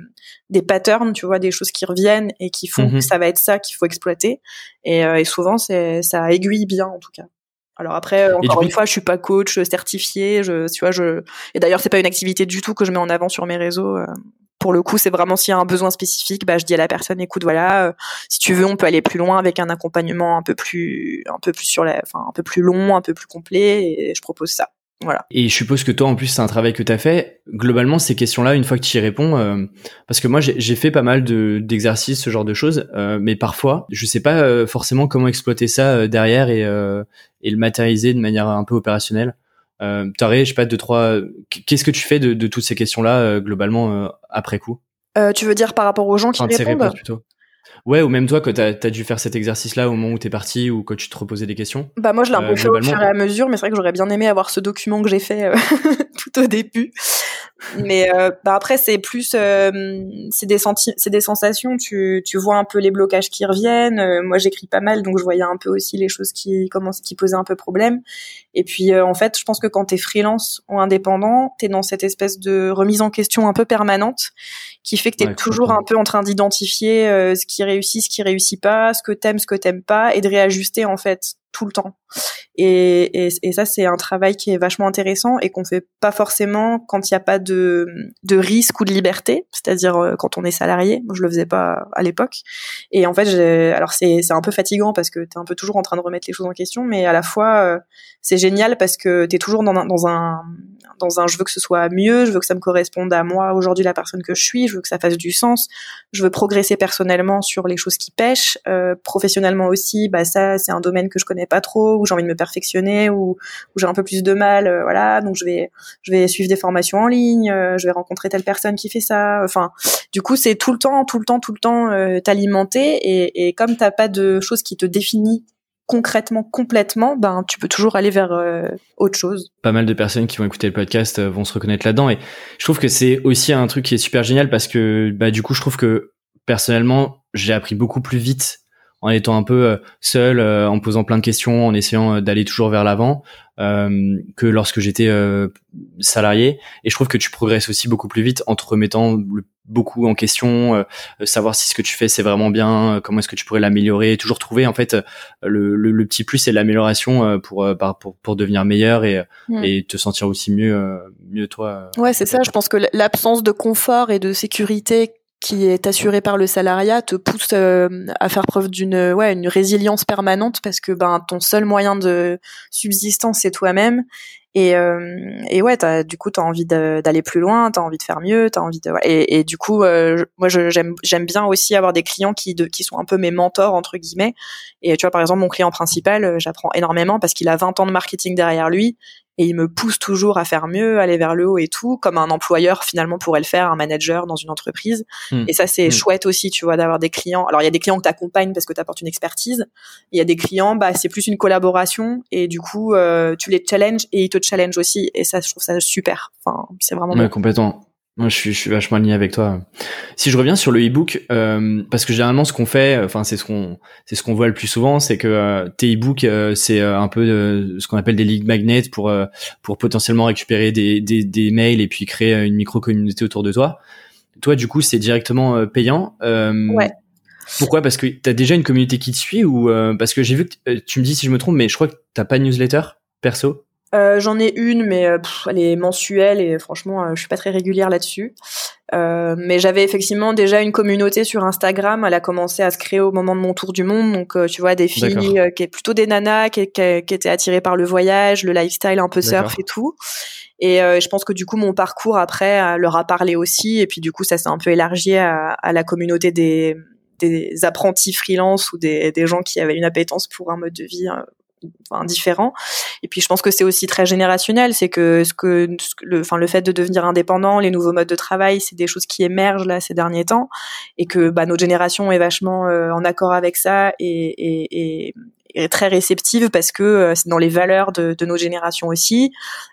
des patterns, tu vois, des choses qui reviennent et qui font que mhm. ça va être ça qu'il faut exploiter. Et, euh, et souvent, c'est ça aiguille bien en tout cas. Alors après, encore une fois, je suis pas coach certifié, je, tu vois, je. Et d'ailleurs, c'est pas une activité du tout que je mets en avant sur mes réseaux. Euh. Pour le coup, c'est vraiment s'il y a un besoin spécifique, bah je dis à la personne, écoute, voilà, euh, si tu veux, on peut aller plus loin avec un accompagnement un peu plus, un peu plus sur la, enfin, un peu plus long, un peu plus complet, et je propose ça. Voilà. Et je suppose que toi, en plus, c'est un travail que tu as fait. Globalement, ces questions-là, une fois que tu y réponds, euh, parce que moi, j'ai fait pas mal d'exercices, ce genre de choses, euh, mais parfois, je sais pas euh, forcément comment exploiter ça derrière et, et le matérialiser de manière un peu opérationnelle. Euh, T'aurais, je sais pas, deux trois. Qu'est-ce que tu fais de, de toutes ces questions-là globalement après coup? Tu veux dire par rapport aux gens qui répondent? plutôt. Ouais, ou même toi, que tu as, dû faire cet exercice-là au moment où tu es parti ou que tu te reposais des questions Bah moi, je l'ai un peu fait au fur et à mesure, mais c'est vrai que j'aurais bien aimé avoir ce document que j'ai fait euh, tout au début. Mais euh, bah après, c'est plus, euh, c'est des c'est des sensations. Tu, tu vois un peu les blocages qui reviennent. moi, j'écris pas mal, donc je voyais un peu aussi les choses qui commencent, qui posaient un peu problème. Et puis, en fait, je pense que quand t'es freelance ou indépendant, t'es dans cette espèce de remise en question un peu permanente, qui fait que t'es toujours un peu en train d'identifier ce qui réussit, ce qui réussit pas, ce que t'aimes, ce que t'aimes pas, et de réajuster en fait tout le temps. Et, et, et ça, c'est un travail qui est vachement intéressant et qu'on fait pas forcément quand il n'y a pas de, de risque ou de liberté, c'est-à-dire euh, quand on est salarié. Moi, je le faisais pas à l'époque. Et en fait, alors c'est c'est un peu fatigant parce que tu es un peu toujours en train de remettre les choses en question, mais à la fois euh, c'est génial parce que tu es toujours dans un, dans un dans un je veux que ce soit mieux, je veux que ça me corresponde à moi aujourd'hui la personne que je suis, je veux que ça fasse du sens, je veux progresser personnellement sur les choses qui pêchent, euh, professionnellement aussi, bah ça c'est un domaine que je connais pas trop, où j'ai envie de me perfectionner, où, où j'ai un peu plus de mal, euh, voilà, donc je vais je vais suivre des formations en ligne, euh, je vais rencontrer telle personne qui fait ça, enfin du coup c'est tout le temps, tout le temps, tout le temps euh, t'alimenter et, et comme t'as pas de choses qui te définissent concrètement, complètement, ben tu peux toujours aller vers euh, autre chose. Pas mal de personnes qui vont écouter le podcast euh, vont se reconnaître là-dedans et je trouve que c'est aussi un truc qui est super génial parce que bah du coup je trouve que personnellement j'ai appris beaucoup plus vite en étant un peu euh, seul, en posant plein de questions, en essayant d'aller toujours vers l'avant, que lorsque j'étais salarié. Et je trouve que tu progresses aussi beaucoup plus vite en te remettant beaucoup en question, euh, savoir si ce que tu fais c'est vraiment bien, euh, comment est-ce que tu pourrais l'améliorer, toujours trouver en fait le, le, petit plus c'est l'amélioration euh, pour, pour pour devenir meilleur et mm. et te sentir aussi mieux mieux toi. Ouais c'est ça, je pense que l'absence de confort et de sécurité qui est assurée par le salariat te pousse à faire preuve d'une ouais une résilience permanente parce que ben ton seul moyen de subsistance c'est toi-même. Et, euh, et ouais, as, du coup, tu as envie d'aller plus loin, tu as envie de faire mieux, tu as envie de... Et, et du coup, euh, moi, j'aime bien aussi avoir des clients qui, de, qui sont un peu mes mentors, entre guillemets. Et tu vois, par exemple, mon client principal, euh, j'apprends énormément parce qu'il a 20 ans de marketing derrière lui et il me pousse toujours à faire mieux, aller vers le haut et tout, comme un employeur finalement pourrait le faire, un manager dans une entreprise. Hmm. Et ça c'est hmm. chouette aussi, tu vois, d'avoir des clients. Alors il y a des clients que tu accompagnes parce que tu apportes une expertise. Il y a des clients, bah c'est plus une collaboration et du coup euh, tu les challenges et ils te challenge aussi. Et ça je trouve ça super. Enfin c'est vraiment. Ouais, complètement. Moi, je suis, je suis vachement aligné avec toi. Si je reviens sur le e-book, euh, parce que généralement, ce qu'on fait, enfin, c'est ce qu'on, c'est ce qu'on voit le plus souvent, c'est que euh, tes e-books, euh, c'est un peu ce qu'on appelle des lead magnets pour pour potentiellement récupérer des, des, des mails et puis créer une micro communauté autour de toi. Toi, du coup, c'est directement payant. ouais. Pourquoi? Parce que tu as déjà une communauté qui te suit ou parce que j'ai vu que tu me dis si je me trompe, mais je crois que t'as pas de newsletter perso? Euh, j'en ai une, mais euh, elle est mensuelle et franchement, euh, je suis pas très régulière là-dessus. mais j'avais effectivement déjà une communauté sur Instagram. Elle a commencé à se créer au moment de mon tour du monde. Donc, tu vois, des filles qui est plutôt des nanas qui, qui, étaient attirées par le voyage, le lifestyle, un peu surf et tout. Et je pense que du coup, mon parcours après leur a parlé aussi. Et puis du coup, ça s'est un peu élargi à, à la communauté des, des apprentis freelance ou des, des gens qui avaient une appétence pour un mode de vie enfin, différents. Et puis je pense que c'est aussi très générationnel, c'est que ce que le, enfin le fait de devenir indépendant, les nouveaux modes de travail, c'est des choses qui émergent là ces derniers temps, et que bah, notre génération est vachement en accord avec ça et, et, et, très réceptive parce que euh, c'est dans les valeurs de, de, nos générations aussi.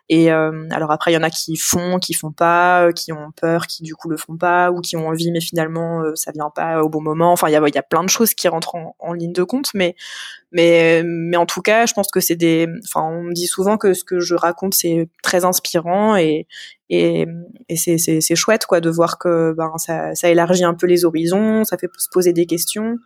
Et euh, alors après, il y en a qui font, qui font pas, euh, qui ont peur, qui du coup le font pas, ou qui ont envie mais finalement ça vient pas au bon moment. Enfin, il y a, y a plein de choses qui rentrent en, ligne de compte, mais mais mais en tout cas, je pense que c'est des. Enfin, on me dit souvent que ce que je raconte c'est très inspirant et et, c'est, c'est, c'est chouette quoi de voir que ben ça, ça élargit un peu les horizons, ça fait se poser des questions.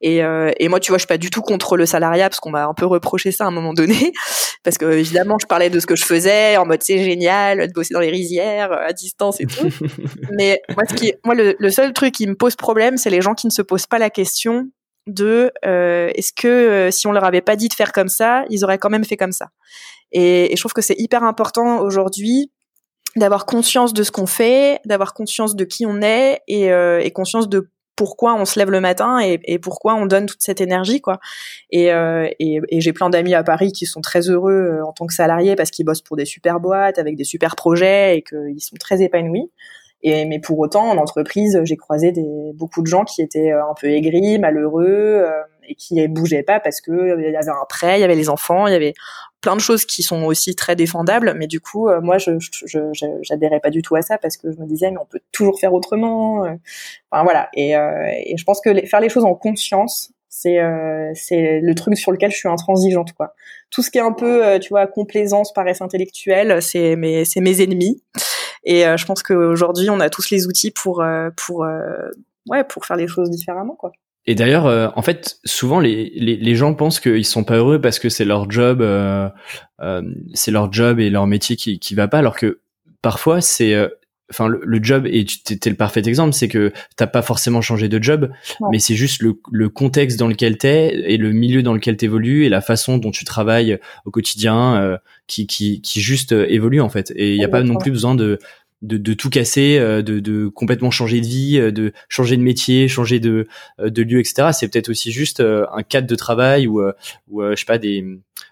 Et, et moi, tu vois, je suis pas du tout contre le salariat parce qu'on m'a un peu reproché ça à un moment donné, parce que évidemment, je parlais de ce que je faisais en mode c'est génial de bosser dans les rizières à distance et tout. Mais moi, ce qui, moi, le, le seul truc qui me pose problème, c'est les gens qui ne se posent pas la question de euh, est-ce que euh, si on leur avait pas dit de faire comme ça, ils auraient quand même fait comme ça. Et, et je trouve que c'est hyper important aujourd'hui d'avoir conscience de ce qu'on fait, d'avoir conscience de qui on est et, euh, et, conscience de pourquoi on se lève le matin et, pourquoi on donne toute cette énergie quoi. Et, euh, et, et j'ai plein d'amis à Paris qui sont très heureux euh, en tant que salariés parce qu'ils bossent pour des super boîtes avec des super projets et qu'ils sont très épanouis. Et mais pour autant en entreprise, j'ai croisé des, beaucoup de gens qui étaient euh, un peu aigris, malheureux et qui bougeaient pas parce que il y avait un prêt, il y avait les enfants, il y avait plein de choses qui sont aussi très défendables, mais du coup, euh, moi, je, j'adhérais pas du tout à ça parce que je me disais, mais on peut toujours faire autrement. Euh. Enfin voilà. Et, euh, et je pense que faire les choses en conscience, c'est c'est le truc sur lequel je suis intransigeante quoi. Tout ce qui est un peu, tu vois, complaisance, paresse intellectuelle, c'est mes c'est mes ennemis. Et je pense qu'aujourd'hui, on a tous les outils pour pour ouais pour faire les choses différemment quoi. Et d'ailleurs, euh, en fait, souvent les, les, les gens pensent qu'ils sont pas heureux parce que c'est leur job, euh, euh, c'est leur job et leur métier qui qui va pas, alors que parfois c'est, euh, enfin le, job et tu t'es le parfait exemple, c'est que t'as pas forcément changé de job, mais c'est juste le, le contexte dans lequel t'es et le milieu dans lequel t'évolues et la façon dont tu travailles au quotidien qui qui qui juste évolue en fait. Et il y a pas non plus besoin de de, de, tout casser, euh, de, de, complètement changer de vie, euh, de changer de métier, changer de, euh, de lieu, etc. C'est peut-être aussi juste un cadre de travail ou, ou je sais pas, des,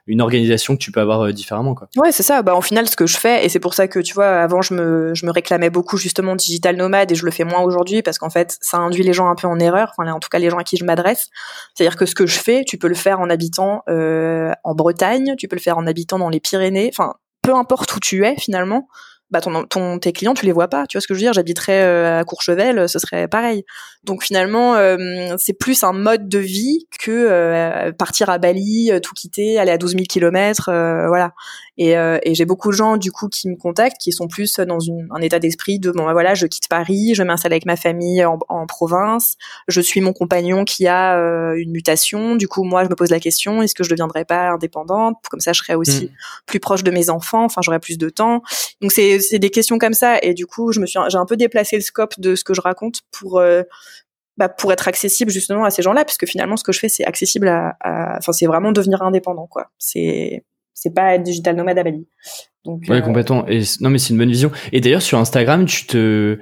une organisation que tu peux avoir différemment. Quoi. Ouais, c'est ça. Bah, en final, ce que je fais, et c'est pour ça que, tu vois, avant, je me, je me réclamais beaucoup justement digital nomade et je le fais moins aujourd'hui parce qu'en fait, ça induit les gens un peu en erreur, enfin, en tout cas les gens à qui je m'adresse. C'est-à-dire que ce que je fais, tu peux le faire en habitant en Bretagne, tu peux le faire en habitant dans les Pyrénées, enfin, peu importe où tu es finalement bah ton, ton, tes clients tu les vois pas. Tu vois ce que je veux dire? J'habiterais euh, à Courchevel ce serait pareil. Donc finalement euh, c'est plus un mode de vie que euh, partir à Bali tout quitter aller à 12 000 kilomètres voilà. Et, et j'ai beaucoup de gens du coup qui me contactent qui sont plus dans une, un état d'esprit de bon bah, voilà je quitte Paris je m'installe avec ma famille en, en, province je suis mon compagnon qui a une mutation du coup moi je me pose la question est-ce que je deviendrais pas indépendante? Comme ça je serais aussi mmh. plus proche de mes enfants enfin j'aurais plus de temps. Donc c'est c'est des questions comme ça et du coup je me suis j'ai un peu déplacé le scope de ce que je raconte pour euh, bah, pour être accessible justement à ces gens-là puisque finalement ce que je fais c'est accessible à enfin c'est vraiment devenir indépendant quoi. C'est c'est pas être digital nomade à Bali. Donc ouais euh, complètement. Et non mais c'est une bonne vision. Et d'ailleurs sur Instagram tu te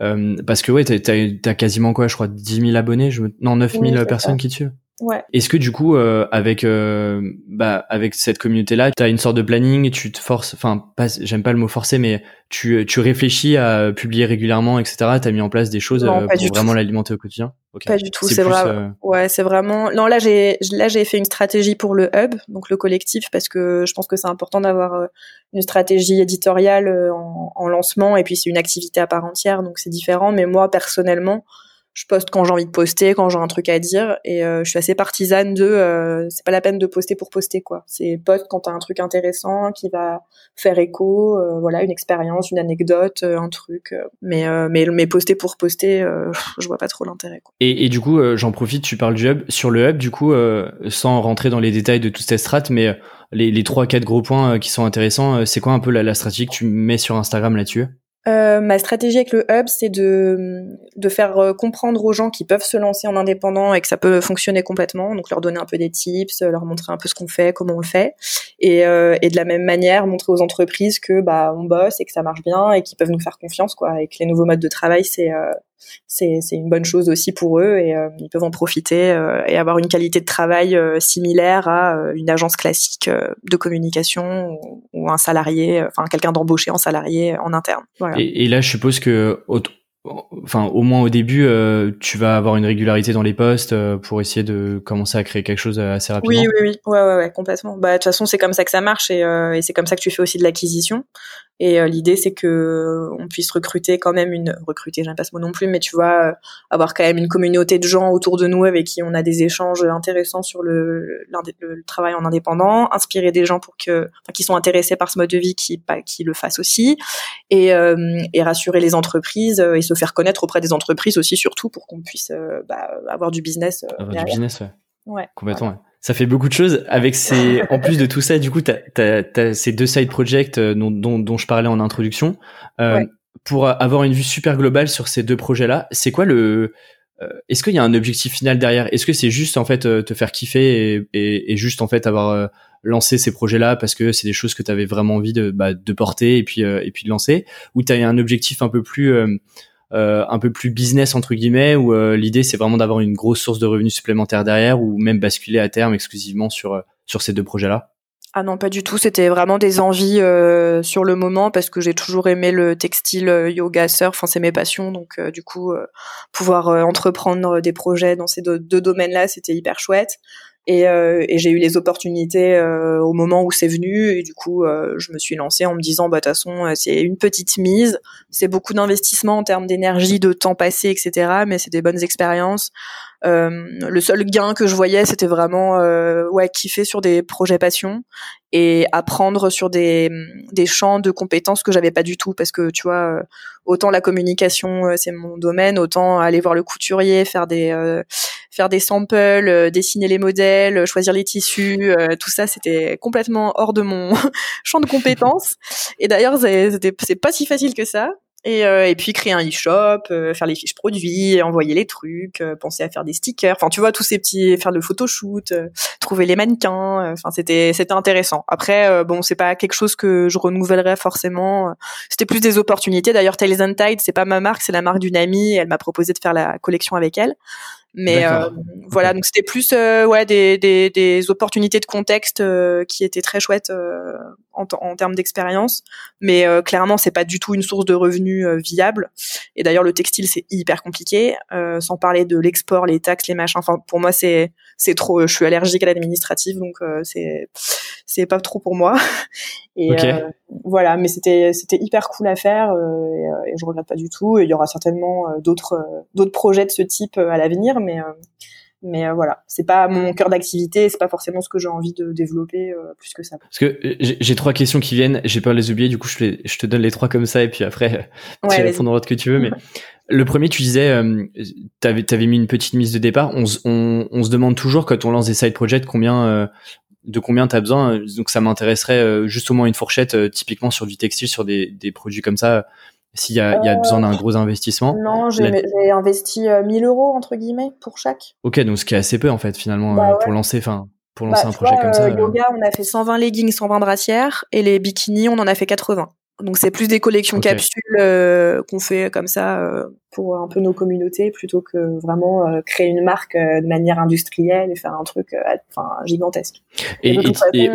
euh, parce que ouais t'as as, quasiment quoi je crois 10 000 abonnés je non 9 000 personnes qui te suivent Ouais. Est-ce que du coup, euh, avec euh, bah avec cette communauté-là, tu as une sorte de planning, tu te forces, enfin, pas, j'aime pas le mot forcer, mais tu tu réfléchis à publier régulièrement, etc. T'as mis en place des choses euh, pour vraiment l'alimenter au quotidien? Pas du tout. C'est vrai. Euh, ouais, c'est vraiment. Non, là j'ai là j'ai fait une stratégie pour le hub, donc le collectif, parce que je pense que c'est important d'avoir une stratégie éditoriale en, en lancement, et puis c'est une activité à part entière, donc c'est différent. Mais moi personnellement je poste quand j'ai envie de poster, quand j'ai un truc à dire, et euh, je suis assez partisane de, euh, c'est pas la peine de poster pour poster quoi. C'est poste quand t'as un truc intéressant qui va faire écho, euh, voilà, une expérience, une anecdote, un truc. mais mais mais poster pour poster, je vois pas trop l'intérêt. Et, et du coup, j'en profite, tu parles du hub. Sur le hub, du coup, sans rentrer dans les détails de tout cette strat, mais les trois quatre gros points qui sont intéressants, c'est quoi un peu la, la stratégie que tu mets sur Instagram là-dessus? Euh, ma stratégie avec le hub, c'est de, de faire euh, comprendre aux gens qui peuvent se lancer en indépendant et que ça peut fonctionner complètement. Donc leur donner un peu des tips, leur montrer un peu ce qu'on fait, comment on le fait, et, euh, et de la même manière montrer aux entreprises que bah on bosse et que ça marche bien et qu'ils peuvent nous faire confiance quoi. Et que les nouveaux modes de travail c'est c'est c'est une bonne chose aussi pour eux et ils peuvent en profiter et avoir une qualité de travail similaire à une agence classique de communication ou, un salarié, enfin quelqu'un d'embauché en salarié en interne. Et, et, là, je suppose que enfin au moins au début euh, tu vas avoir une régularité dans les postes euh, pour essayer de commencer à créer quelque chose euh, assez rapidement. oui oui. Oui ouais ouais, ouais complètement. Bah de toute façon c'est comme ça que ça marche et, et c'est comme ça que tu fais aussi de l'acquisition et euh, l'idée, c'est que on puisse recruter quand même une recruter, j'aime pas ce mot non plus, mais tu vois, euh, avoir quand même une communauté de gens autour de nous avec qui on a des échanges intéressants sur le, le, travail en indépendant, inspirer des gens pour que, enfin, qui sont intéressés par ce mode de vie, qui qui le fassent aussi, et, euh, et rassurer les entreprises et se faire connaître auprès des entreprises aussi, surtout pour qu'on puisse bah, avoir du business. avoir du business, ouais. Ouais. Complètement. Ouais ça fait beaucoup de choses. Avec ces, en plus de tout ça, du coup, t'as as, ces deux side projects euh, dont, dont, dont, je parlais en introduction. Euh, Pour avoir une vue super globale sur ces deux projets-là, c'est quoi le euh, Est-ce qu'il y a un objectif final derrière? Est-ce que c'est juste en fait euh, te faire kiffer et, et, et juste en fait avoir lancé ces projets-là parce que c'est des choses que tu avais vraiment envie de, bah, de porter et puis et puis de lancer? Ou t'as un objectif un peu plus euh, un peu plus business entre guillemets où euh, l'idée c'est vraiment d'avoir une grosse source de revenus supplémentaires derrière ou même basculer à terme exclusivement sur euh, sur ces deux projets là ah non, pas du tout. C'était vraiment des envies sur le moment parce que j'ai toujours aimé le textile, yoga, surf. Enfin, c'est mes passions. Donc, du coup, pouvoir entreprendre des projets dans ces deux, deux domaines-là, c'était hyper chouette. Et, euh, et j'ai eu les opportunités euh, au moment où c'est venu. Et du coup, euh, je me suis lancée en me disant, bah de toute façon, c'est une petite mise. C'est beaucoup d'investissement en termes d'énergie, de temps passé, etc. Mais c'est des bonnes expériences. le seul gain que je voyais, c'était vraiment ouais kiffer sur des projets passion et apprendre sur des, des champs de compétences que j'avais pas du tout parce que tu vois autant la communication c'est mon domaine autant aller voir le couturier faire des faire des samples, dessiner les modèles, choisir les tissus, tout ça c'était complètement hors de mon champ de compétences. Et d'ailleurs c'est pas si facile que ça. Et, euh, puis créer un e-shop, euh, faire les fiches produits, envoyer les trucs, euh, penser à faire des stickers. Enfin, tu vois tous ces petits, faire le photoshoot, trouver les mannequins. Enfin, c'était c'était intéressant. Après, bon, c'est pas quelque chose que je renouvellerais forcément. C'était plus des opportunités. D'ailleurs, Tales and Tide, c'est pas ma marque, c'est la marque d'une amie. Elle m'a proposé de faire la collection avec elle. Mais euh, voilà, donc c'était plus euh, ouais des, des, des, opportunités de contexte euh, qui étaient très chouettes en, en, termes d'expérience. Mais clairement, c'est pas du tout une source de revenus viable. Et d'ailleurs, le textile c'est hyper compliqué, sans parler de l'export, les taxes, les machins. Enfin, pour moi, c'est c'est trop. Je suis allergique à l'administratif, donc c'est c'est pas trop pour moi. Et voilà, mais c'était c'était hyper cool à faire et, et, je regrette pas du tout. il y aura certainement d'autres d'autres projets de ce type à l'avenir mais euh, mais euh, voilà, c'est pas mon cœur d'activité, c'est pas forcément ce que j'ai envie de développer euh, plus que ça. Parce que j'ai trois questions qui viennent, j'ai peur de les oublier, du coup je, je, te donne les trois comme ça et puis après tu réponds dans l'ordre que tu veux. Mais le premier, tu disais, euh, t'avais avais mis une petite mise de départ. On, on, on, se demande toujours quand on lance des side projects combien de combien t'as besoin. Donc ça m'intéresserait juste au moins une fourchette, typiquement sur du textile, sur des, des produits comme ça s'il y, a, y a besoin d'un gros investissement Non, j'ai investi 1000 euh, euros entre guillemets pour chaque. Ok, donc ce qui est assez peu en fait finalement bah euh, pour lancer, enfin pour lancer bah, un projet comme ça. Euh, yoga, on a fait 120 leggings, 120 brassières et les bikinis, on en a fait 80. Donc c'est plus des collections capsules qu'on fait comme ça pour un peu nos communautés plutôt que vraiment créer une marque de manière industrielle et faire un truc enfin gigantesque. Et, et,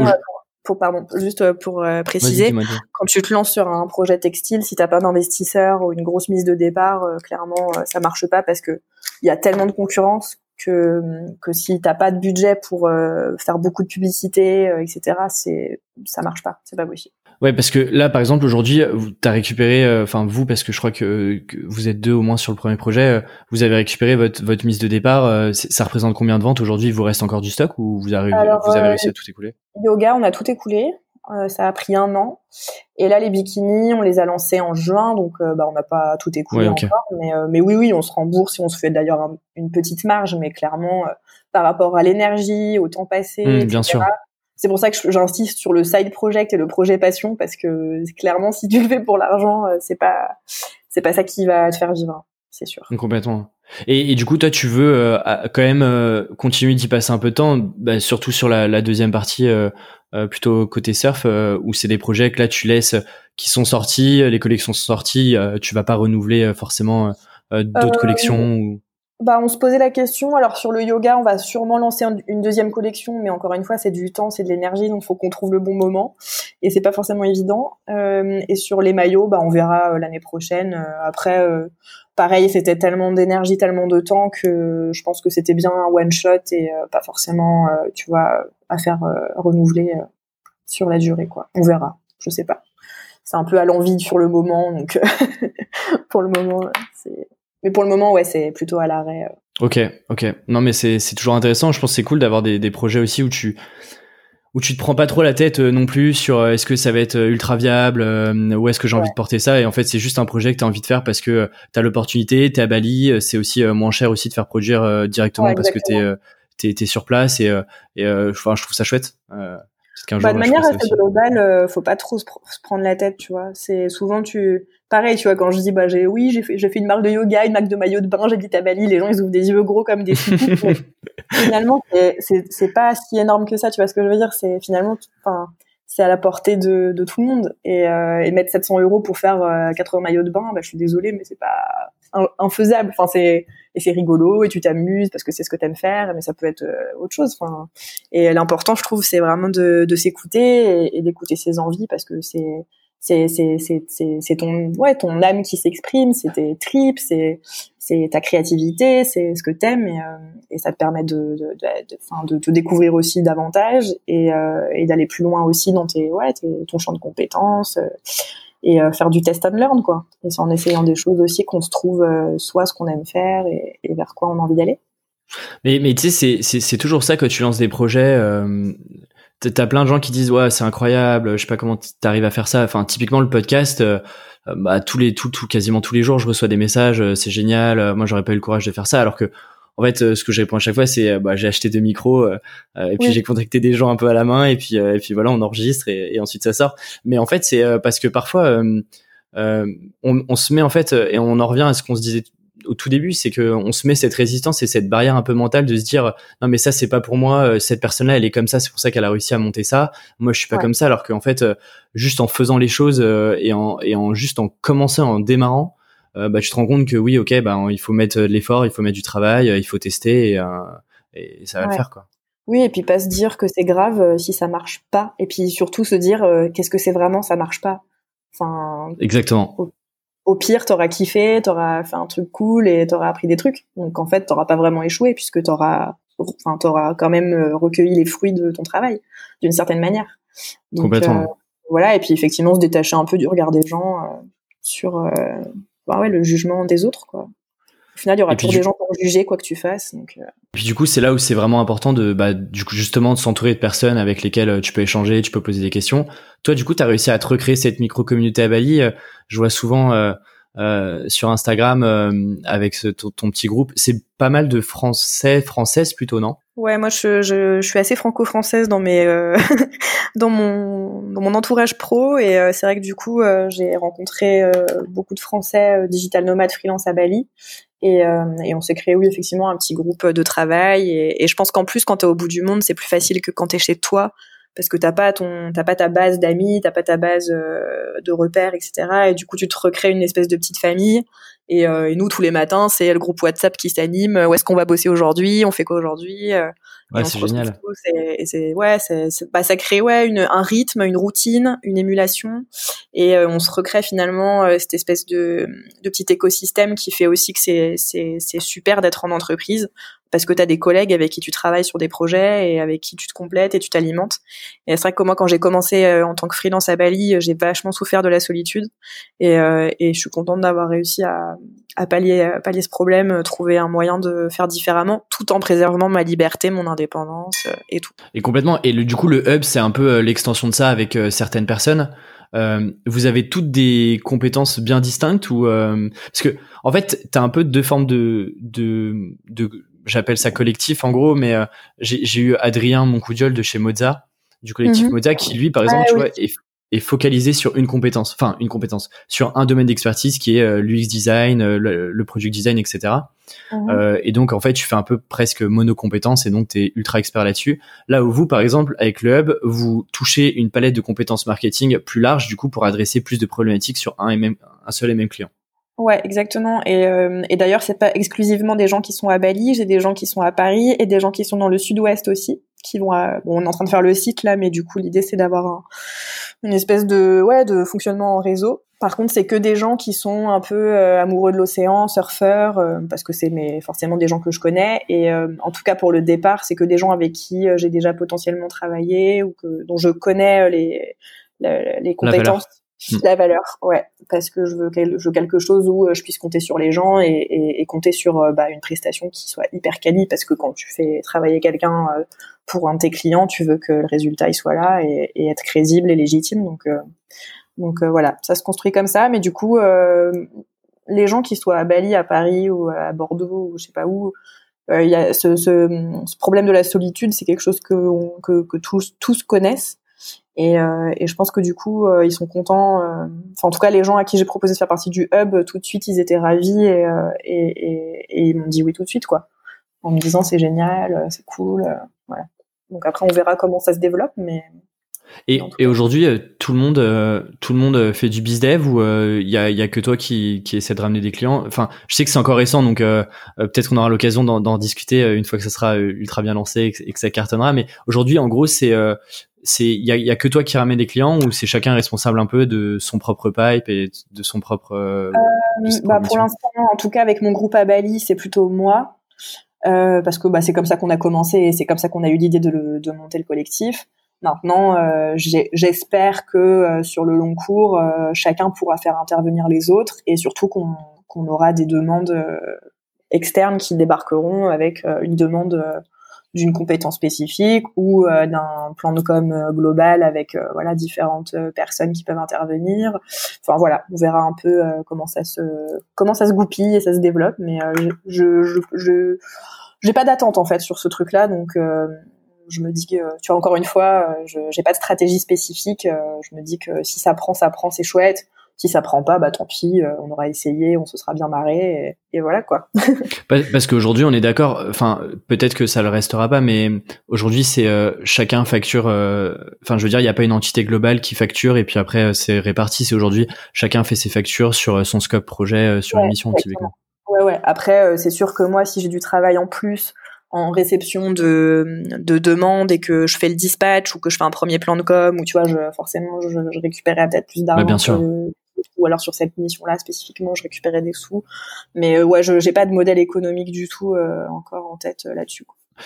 pour pardon, juste euh, pour euh, préciser, quand tu te lances sur un projet textile, si t'as pas d'investisseur ou une grosse mise de départ, euh, clairement ça marche pas parce que il y a tellement de concurrence que que si t'as pas de budget pour faire beaucoup de publicité, etc. C'est ça marche pas, c'est pas possible. Ouais, parce que là, par exemple, aujourd'hui, tu as récupéré, euh, enfin vous, parce que je crois que, vous êtes deux au moins sur le premier projet, euh, vous avez récupéré votre, votre mise de départ. Euh, ça représente combien de ventes aujourd'hui? Il vous reste encore du stock ou vous avez, vous avez réussi à tout écouler? Yoga, on a tout écoulé. ça a pris un an. Et là, les bikinis, on les a lancés en juin, donc bah, on n'a pas tout écoulé encore. Mais, mais oui, oui, on se rembourse et on se fait d'ailleurs une petite marge, mais clairement, par rapport à l'énergie, au temps passé, mmh, bien sûr c'est pour ça que j'insiste sur le side project et le projet passion parce que clairement si tu le fais pour l'argent euh, c'est pas c'est pas ça qui va te faire vivre c'est sûr. Complètement. Et, du coup toi tu veux euh, quand même euh, continuer d'y passer un peu de temps bah, surtout sur la, deuxième partie plutôt côté surf où c'est des projets que là tu laisses qui sont sortis les collections sont sorties tu vas pas renouveler forcément d'autres collections ou... Bah, on se posait la question. Alors sur le yoga, on va sûrement lancer une deuxième collection, mais encore une fois, c'est du temps, c'est de l'énergie, donc faut qu'on trouve le bon moment, et c'est pas forcément évident. Euh, et sur les maillots, bah, on verra euh, l'année prochaine. Euh, après, pareil, c'était tellement d'énergie, tellement de temps que je pense que c'était bien un one shot et pas forcément, tu vois, à faire renouveler sur la durée, quoi. On verra. Je sais pas. C'est un peu à l'envie sur le moment, donc pour le moment, c'est mais pour le moment, ouais, c'est plutôt à l'arrêt. Euh. Ok, ok. Non, mais c'est c'est toujours intéressant. Je pense que c'est cool d'avoir des, des projets aussi où tu où tu te prends pas trop la tête euh, non plus sur euh, est-ce que ça va être ultra viable, où est-ce que j'ai envie de porter ça. Et en fait, c'est juste un projet que tu as envie de faire parce que tu as l'opportunité, tu es à Bali, c'est aussi moins cher aussi de faire produire directement parce que tu es, sur place et, et enfin, je trouve ça chouette. Bah, de manière assez globale, faut pas trop se, prendre la tête, tu vois. C'est souvent tu pareil, tu vois, quand je dis, bah, j'ai, oui, j'ai fait, fait une marque de yoga, une marque de maillot de bain, j'habite à Bali, les gens, ils ouvrent des yeux gros comme des finalement, c'est, c'est, pas si énorme que ça, tu vois ce que je veux dire, c'est finalement, enfin, c'est à la portée de, de tout le monde. Et, euh, et mettre 700 euros pour faire euh, 80 maillots de bain, bah, je suis désolée, mais c'est pas infaisable. Enfin, c'est, et c'est rigolo, et tu t'amuses parce que c'est ce que t'aimes faire, mais ça peut être euh, autre chose. Enfin, et l'important, je trouve, c'est vraiment de, de s'écouter et, d'écouter ses envies parce que c'est, c'est c'est c'est c'est ton ouais ton âme qui s'exprime c'est tes tripes c'est c'est ta créativité c'est ce que t'aimes et, euh, et ça te permet de de, de, de, te découvrir aussi davantage et, euh, et d'aller plus loin aussi dans tes ouais ton champ de compétences euh, et faire du test and learn quoi. Et c'est en essayant des choses aussi qu'on se trouve soit ce qu'on aime faire et, vers quoi on a envie d'aller. Mais mais tu sais c'est toujours ça que tu lances des projets t'as plein de gens qui disent ouais c'est incroyable je sais pas comment t'arrives à faire ça. Enfin typiquement le podcast euh, euh, bah tous les tout, quasiment tous les jours je reçois des messages euh, c'est génial moi j'aurais pas eu le courage de faire ça alors que en fait ce que je réponds à chaque fois c'est bah j'ai acheté deux micros et puis j'ai contacté des gens un peu à la main et puis et puis voilà on enregistre et, et ensuite ça sort. Mais en fait c'est parce que parfois on, on, se met en fait et on en revient à ce qu'on se disait au tout début, c'est que on se met cette résistance et cette barrière un peu mentale de se dire non mais ça c'est pas pour moi, euh, cette personne-là elle est comme ça, c'est pour ça qu'elle a réussi à monter ça. Moi je suis pas comme ça, alors qu'en fait euh, juste en faisant les choses euh, et en et en juste en commençant, en démarrant, bah tu te rends compte que oui ok bah il faut mettre de l'effort, il faut mettre du travail, il faut tester et, et ça va le faire quoi. Oui, et puis pas se dire que c'est grave si ça marche pas, et puis surtout se dire qu'est-ce que c'est vraiment ça marche pas. Enfin, exactement au pire, t'auras kiffé, t'auras fait un truc cool et t'auras appris des trucs. Donc en fait, t'auras pas vraiment échoué puisque t'auras, enfin, t'auras quand même euh, recueilli les fruits de ton travail d'une certaine manière. Donc, Complètement. Euh, voilà, et puis effectivement se détacher un peu du regard des gens euh, sur, bah ouais, le jugement des autres, quoi. Au final, il y aura toujours des gens pour juger quoi que tu fasses. Donc, euh. Puis du coup, c'est là où c'est vraiment important de, bah, du coup, justement, de s'entourer de personnes avec lesquelles euh, tu peux échanger, tu peux poser des questions. Toi, du coup, tu as réussi à te recréer cette micro-communauté à Bali. Euh, je vois souvent euh, sur Instagram avec ce, ton, petit groupe. C'est pas mal de Français, Françaises plutôt, non? Ouais, moi, je, je, je, suis assez franco-française dans mes, dans mon, dans mon entourage pro, et c'est vrai que du coup, j'ai rencontré beaucoup de Français digital nomades freelance à Bali, et, euh, et on s'est créé, oui, effectivement, un petit groupe de travail. Et, et je pense qu'en plus, quand tu es au bout du monde, c'est plus facile que quand tu es chez toi parce que t'as pas ton t'as pas ta base d'amis t'as pas ta base euh, de repères etc et du coup tu te recrées une espèce de petite famille et, euh, et nous tous les matins c'est le groupe WhatsApp qui s'anime. Où est-ce qu'on va bosser aujourd'hui? On fait quoi aujourd'hui? Euh, ouais c'est génial. Et c'est ouais c'est bah, ça crée ouais une un rythme une routine une émulation. Et on se recrée finalement cette espèce de de petit écosystème qui fait aussi que c'est c'est c'est super d'être en entreprise parce que tu as des collègues avec qui tu travailles sur des projets et avec qui tu te complètes et tu t'alimentes. Et c'est vrai que moi, quand j'ai commencé euh, en tant que freelance à Bali, euh, j'ai vachement souffert de la solitude. Et, euh, et je suis contente d'avoir réussi à, à pallier, pallier ce problème, trouver un moyen de faire différemment, tout en préservant ma liberté, mon indépendance et tout. Et complètement. Et le, du coup, le hub, c'est un peu l'extension de ça avec certaines personnes. Euh, vous avez toutes des compétences bien distinctes ou euh, parce que en fait tu as un peu deux formes de de, de j'appelle ça collectif en gros, mais euh, j'ai eu Adrien Moncoudiol de chez Moza, du collectif mhm. Moza, qui lui, par exemple, ah tu vois, est, est, focalisé sur une compétence, enfin une compétence, sur un domaine d'expertise qui est euh, l'UX design, euh, le, product design, etc. Mhm. et donc en fait, tu fais un peu presque monocompétence et donc tu es ultra expert là-dessus. Là où vous, par exemple, avec le hub, vous touchez une palette de compétences marketing plus large, du coup, pour adresser plus de problématiques sur un et même un seul et même client. Ouais, exactement. Et, euh, et d'ailleurs, c'est pas exclusivement des gens qui sont à Bali. J'ai des gens qui sont à Paris et des gens qui sont dans le Sud-Ouest aussi, qui vont. À... Bon, on est en train de faire le site là, mais du coup, l'idée c'est d'avoir un, une espèce de ouais de fonctionnement en réseau. Par contre, c'est que des gens qui sont un peu euh, amoureux de l'océan, surfeurs, euh, parce que c'est mais forcément des gens que je connais. Et euh, en tout cas pour le départ, c'est que des gens avec qui j'ai déjà potentiellement travaillé ou que dont je connais les les compétences. Hmm. La valeur, ouais, parce que je veux, je veux quelque chose où je puisse compter sur les gens et, et, et compter sur bah, une prestation qui soit hyper quali, parce que quand tu fais travailler quelqu'un pour un de tes clients, tu veux que le résultat il soit là et, et être crédible et légitime. Donc, donc euh, voilà, ça se construit comme ça. Mais du coup, euh, les gens qui soient à Bali, à Paris ou à Bordeaux ou je sais pas où, euh, il y a ce, ce, ce, problème de la solitude, c'est quelque chose que, que, que tous, tous connaissent. Et, euh, et, je pense que du coup, ils sont contents. Enfin, en tout cas, les gens à qui j'ai proposé de faire partie du hub, tout de suite, ils étaient ravis et, et ils m'ont dit oui tout de suite, quoi. En me disant c'est génial, c'est cool. Voilà. Donc après, on verra comment ça se développe, mais et, et aujourd'hui, euh, tout le monde, euh, tout le monde euh, fait du bizdev ou il y a, y a que toi qui, qui essaie de ramener des clients? Enfin, je sais que c'est encore récent, donc peut-être qu'on aura l'occasion d'en discuter une fois que ça sera ultra bien lancé et que, ça cartonnera. Mais aujourd'hui, en gros, c'est c'est il y a, y a, que toi qui ramène des clients ou c'est chacun responsable un peu de son propre pipe et de son propre. bah pour l'instant, en tout cas, avec mon groupe à Bali, c'est plutôt moi. Parce que bah, c'est comme ça qu'on a commencé et c'est comme ça qu'on a eu l'idée de, de monter le collectif. Maintenant, euh, j'espère que euh, sur le long cours, euh, chacun pourra faire intervenir les autres et surtout qu'on aura des demandes externes qui débarqueront avec une demande d'une compétence spécifique ou d'un plan de com global avec voilà différentes personnes qui peuvent intervenir. Enfin voilà, on verra un peu comment ça se comment ça se goupille et ça se développe. Mais je je je j'ai pas d'attente en fait sur ce truc-là, donc je me dis que, tu vois, encore une fois, euh, je j'ai pas de stratégie spécifique. Euh, je me dis que si ça prend, ça prend, c'est chouette. Si ça prend pas, bah tant pis, euh, on aura essayé, on se sera bien marré, et, voilà quoi. Parce qu'aujourd'hui, on est d'accord. Enfin, peut-être que ça le restera pas, mais aujourd'hui, c'est chacun facture. Enfin, je veux dire, il n'y a pas une entité globale qui facture et puis après c'est réparti. C'est aujourd'hui, chacun fait ses factures sur son scope projet, sur une mission typiquement. Ouais, ouais. Après, c'est sûr que moi, si j'ai du travail en plus en réception de, de demandes et que je fais le dispatch ou que je fais un premier plan de com ou tu vois je, forcément je, je récupérais peut-être plus d'argent bien sûr. Ou alors sur cette mission là spécifiquement je récupérais des sous. Mais euh, ouais je j'ai pas de modèle économique du tout euh, encore en tête euh, là-dessus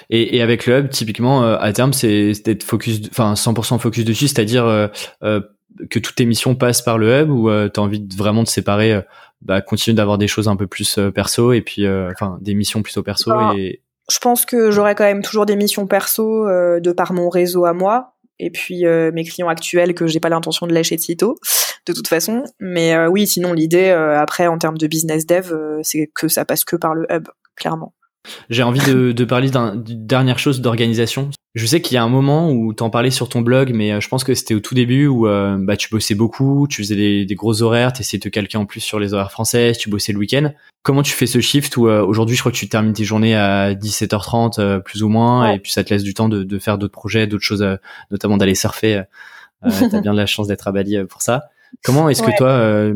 et, et, avec le hub typiquement à terme c'est d'être focus enfin 100% focus dessus c'est-à-dire que toutes tes missions passent par le hub ou tu as envie de vraiment de séparer bah, continuer d'avoir des choses un peu plus perso et puis enfin des missions plutôt perso bah, et je pense que j'aurai quand même toujours des missions perso euh, de par mon réseau à moi et puis euh, mes clients actuels que j'ai pas l'intention de lâcher de sitôt de toute façon mais euh, oui sinon l'idée après en termes de business dev c'est que ça passe que par le hub clairement j'ai envie de, de parler d'une dernière chose d'organisation. Je sais qu'il y a un moment où t'en parlais sur ton blog, mais euh, je pense que c'était au tout début où euh, bah, tu bossais beaucoup, tu faisais des, des gros horaires, t'essayais de te calquer en plus sur les horaires françaises, tu bossais le week-end. Comment tu fais ce shift où euh, aujourd'hui je crois que tu termines tes journées à 17h30 plus ou moins, et puis ça te laisse du temps de, de faire d'autres projets, d'autres choses, notamment d'aller surfer. T'as bien de la chance d'être à Bali pour ça. Comment est-ce que toi,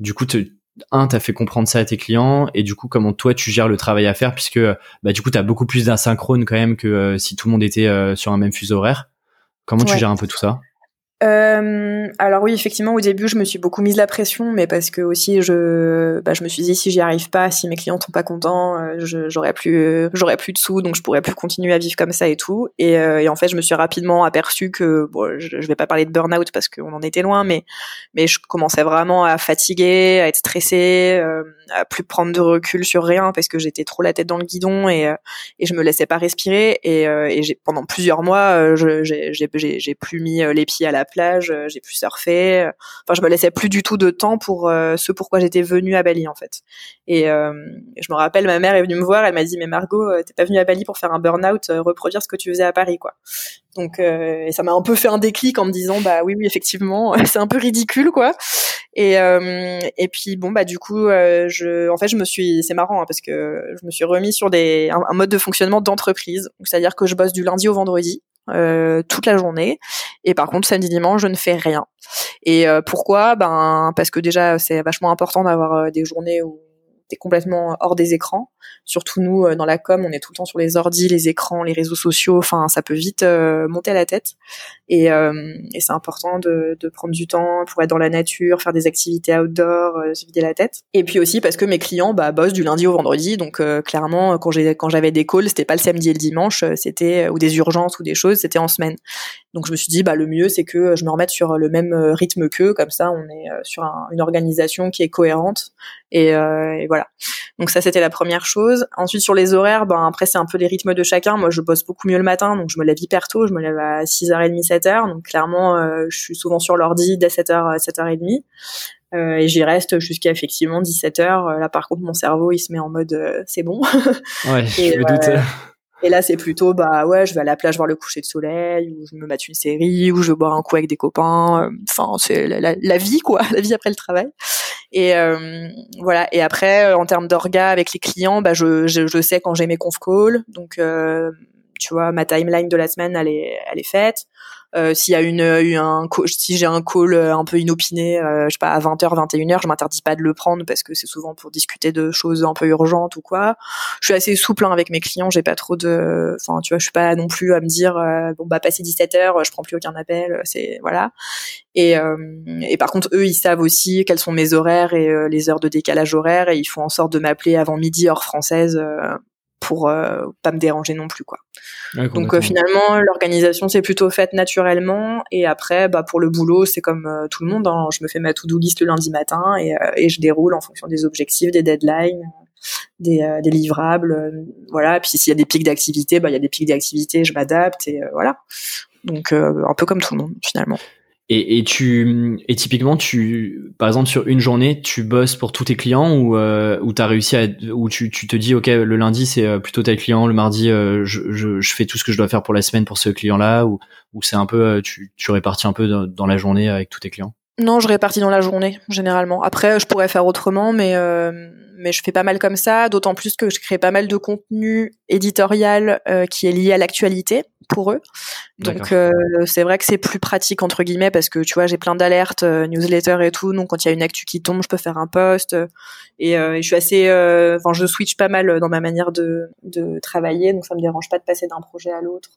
du coup, te, un, t'as fait comprendre ça à tes clients et du coup comment toi tu gères le travail à faire puisque bah du coup t'as beaucoup plus d'asynchrone quand même que euh, si tout le monde était euh, sur un même fuseau horaire. Comment tu gères un peu tout ça? Euh, alors oui, effectivement, au début, je me suis beaucoup mise la pression, mais parce que aussi, je, bah, je me suis dit si j'y arrive pas, si mes clients sont pas contents, euh, j'aurais plus, j'aurais plus de sous, donc je pourrais plus continuer à vivre comme ça et tout. Et, euh, en fait, je me suis rapidement aperçu que, bon, je, vais pas parler de burn-out parce qu'on en était loin, mais, mais je commençais vraiment à fatiguer, à être stressée, à plus prendre de recul sur rien parce que j'étais trop la tête dans le guidon et, euh, et je me laissais pas respirer. Et, et j'ai, pendant plusieurs mois, j'ai plus mis les pieds à la plage, euh, j'ai pu surfer. Enfin, je me laissais plus du tout de temps pour euh, ce pourquoi j'étais venue à Bali en fait. Et euh, je me rappelle, ma mère est venue me voir, elle m'a dit mais Margot, t'es pas venue à Bali pour faire un burn-out, reproduire ce que tu faisais à Paris quoi. Donc et ça m'a un peu fait un déclic en me disant bah oui oui effectivement c'est un peu ridicule quoi. Et et puis bon bah du coup je en fait je me suis c'est marrant hein, parce que je me suis remis sur des un, mode de fonctionnement d'entreprise, c'est-à-dire que je bosse du lundi au vendredi toute la journée. Et par contre, samedi dimanche, je ne fais rien. Et pourquoi? Ben parce que déjà, c'est vachement important d'avoir des journées où complètement hors des écrans. Surtout nous, euh, dans la com, on est tout le temps sur les ordis, les écrans, les réseaux sociaux. Enfin, ça peut vite euh, monter à la tête. Et, euh, c'est important de, prendre du temps pour être dans la nature, faire des activités outdoor, se vider la tête. Et puis aussi parce que mes clients bah, bossent du lundi au vendredi. Donc clairement, quand j'ai quand j'avais des calls, c'était pas le samedi et le dimanche, c'était ou des urgences ou des choses, c'était en semaine. Donc je me suis dit bah le mieux c'est que je me remette sur le même rythme qu'eux, comme ça on est sur une organisation qui est cohérente et voilà. Donc ça c'était la première chose. Ensuite sur les horaires, ben après c'est un peu les rythmes de chacun. Moi je bosse beaucoup mieux le matin, donc je me lève hyper tôt, je me lève à 6h30, 7h. Donc clairement euh, je suis souvent sur l'ordi dès 7h, 7h30. Euh, et j'y reste jusqu'à effectivement 17h. Là par contre mon cerveau il se met en mode euh, c'est bon. Ouais, je me doute. Et là, c'est plutôt, bah ouais, je vais à la plage voir le coucher de soleil, ou je me mate une série, ou je bois un coup avec des copains. Enfin, c'est la, la, vie, quoi, la vie après le travail. Et euh, voilà. Et après, euh, en termes d'orga avec les clients, bah je, je, je sais quand j'ai mes conf calls. Donc, euh, tu vois, ma timeline de la semaine, elle est, elle est faite. Euh, s'il y a une, un si j'ai un call euh, un peu inopiné, euh, je sais pas à 20h, 21h, je m'interdis pas de le prendre parce que c'est souvent pour discuter de choses un peu urgentes ou quoi. Je suis assez souple hein, avec mes clients, j'ai pas trop de enfin tu vois, je suis pas non plus à me dire bon bah passer 17h, je prends plus aucun appel, c'est voilà. Et, et par contre eux, ils savent aussi quels sont mes horaires et les heures de décalage horaire et ils font en sorte de m'appeler avant midi heure française pour euh, pas me déranger non plus quoi. Donc euh, finalement l'organisation s'est plutôt faite naturellement et après bah pour le boulot c'est comme euh, tout le monde hein. je me fais ma to-do list le lundi matin et, et, je déroule en fonction des objectifs, des deadlines, des, des livrables voilà puis s'il y a des pics d'activité bah il y a des pics d'activité, je m'adapte et voilà. Donc un peu comme tout le monde finalement. Et, et, tu et typiquement tu par exemple sur une journée tu bosses pour tous tes clients ou euh, ou t'as réussi à ou tu, te dis ok le lundi c'est euh, plutôt tes clients le mardi euh, je, je, fais tout ce que je dois faire pour la semaine pour ce client là ou c'est un peu euh, tu tu répartis un peu dans, dans, la journée avec tous tes clients? Non je répartis dans la journée généralement. Après je pourrais faire autrement mais mais je fais pas mal comme ça, d'autant plus que je crée pas mal de contenu éditorial euh, qui est lié à l'actualité pour eux. Donc euh, c'est vrai que c'est plus pratique entre guillemets parce que tu vois j'ai plein d'alertes, euh, newsletter et tout. Donc quand il y a une actu qui tombe, je peux faire un post et, je suis assez, enfin je switch pas mal dans ma manière de, de travailler, donc ça me dérange pas de passer d'un projet à l'autre.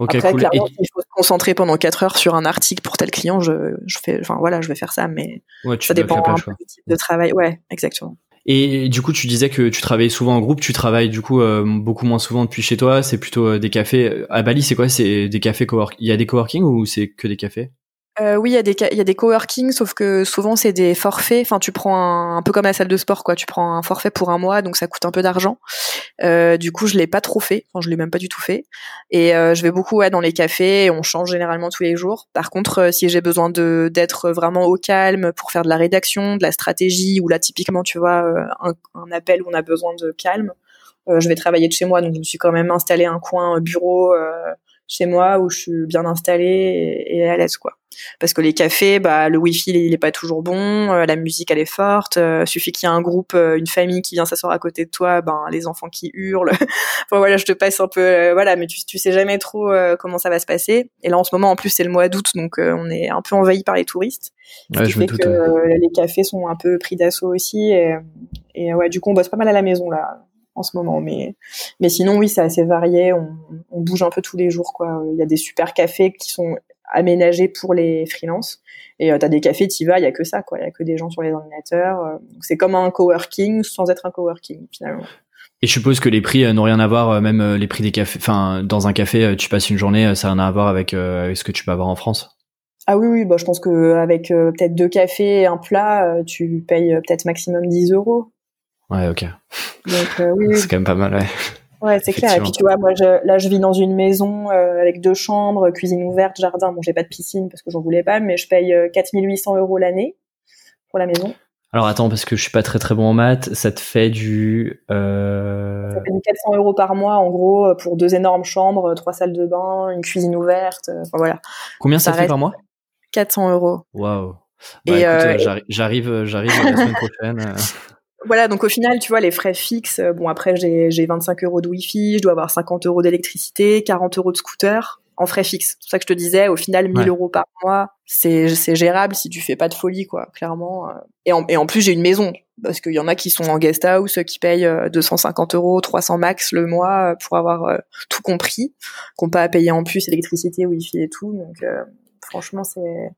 Après, clairement, si je faut se concentrer pendant 4 heures sur un article pour tel client, je, je fais, enfin voilà, je vais faire ça, mais ça dépend un peu du type de travail. Ouais, exactement. Et du coup, tu disais que tu travaillais souvent en groupe. Tu travailles du coup euh, beaucoup moins souvent depuis chez toi. C'est plutôt euh, des cafés. À Bali, c'est quoi? C'est des cafés coworking. Il y a des coworking ou c'est que des cafés? Euh, oui, il y a des il y coworking, sauf que souvent c'est des forfaits. Enfin, tu prends un, peu comme la salle de sport, quoi. Tu prends un forfait pour un mois, donc ça coûte un peu d'argent. Euh, du coup, je l'ai pas trop fait. Enfin, je l'ai même pas du tout fait. Et euh, je vais beaucoup ouais, dans les cafés. on change généralement tous les jours. Par contre, euh, si j'ai besoin de d'être vraiment au calme pour faire de la rédaction, de la stratégie, ou là typiquement, tu vois, euh, un, un appel où on a besoin de calme, je vais travailler de chez moi. Donc, je me suis quand même installé un coin bureau chez moi où je suis bien installée et, à l'aise quoi. Parce que les cafés, bah le wifi il est pas toujours bon, euh, la musique elle est forte, euh, suffit qu'il y ait un groupe, euh, une famille qui vient s'asseoir à côté de toi, ben les enfants qui hurlent. enfin voilà, je te passe un peu voilà, mais tu tu sais jamais trop comment ça va se passer. Et là en ce moment en plus c'est le mois d'août donc on est un peu envahi par les touristes. Ouais, je fait que les cafés sont un peu pris d'assaut aussi et, et ouais, du coup on bosse pas mal à la maison là en ce moment. Mais, mais sinon, oui, c'est assez varié. On, on, bouge un peu tous les jours, quoi. Il y a des super cafés qui sont aménagés pour les freelances. Et euh, tu as des cafés, tu vas, il y a que ça, quoi. Il y a que des gens sur les ordinateurs. Euh. c'est comme un coworking sans être un coworking, finalement. Et je suppose que les prix euh, n'ont rien à voir, même les prix des cafés. Enfin, dans un café, tu passes une journée, ça n'a rien à voir avec, ce que tu peux avoir en France? Ah oui, oui, bah, je pense que avec peut-être deux cafés et un plat, tu payes peut-être maximum 10 euros. Ouais, ok. Euh, oui, c'est quand même pas mal, ouais. Ouais, c'est clair. Et puis tu vois, moi, je, là, je vis dans une maison euh, avec deux chambres, cuisine ouverte, jardin. Bon, j'ai pas de piscine parce que j'en voulais pas, mais je paye 4800 euh, euros l'année pour la maison. Alors attends, parce que je suis pas très très bon en maths, ça te fait du... Euh... Ça fait du 400 euros par mois, en gros, pour deux énormes chambres, trois salles de bain, une cuisine ouverte, enfin voilà. Combien ça, fait par mois? 400 euros. Waouh. Bah, écoute, j'arrive, j'arrive la semaine prochaine. Voilà, donc au final, tu vois, les frais fixes, euh, bon après j'ai 25 euros de wifi, je dois avoir 50 euros d'électricité, 40 euros de scooter. en frais fixes. C'est pour ça que je te disais, au final, 1000 euros par mois, c'est gérable si tu fais pas de folie, quoi, clairement. Et en, et en plus, j'ai une maison parce qu'il y en a qui sont en guest house, qui payent 250 euros, 300 max le mois pour avoir tout compris, qu'on pas à payer en plus électricité, wifi et tout. Donc franchement, c'est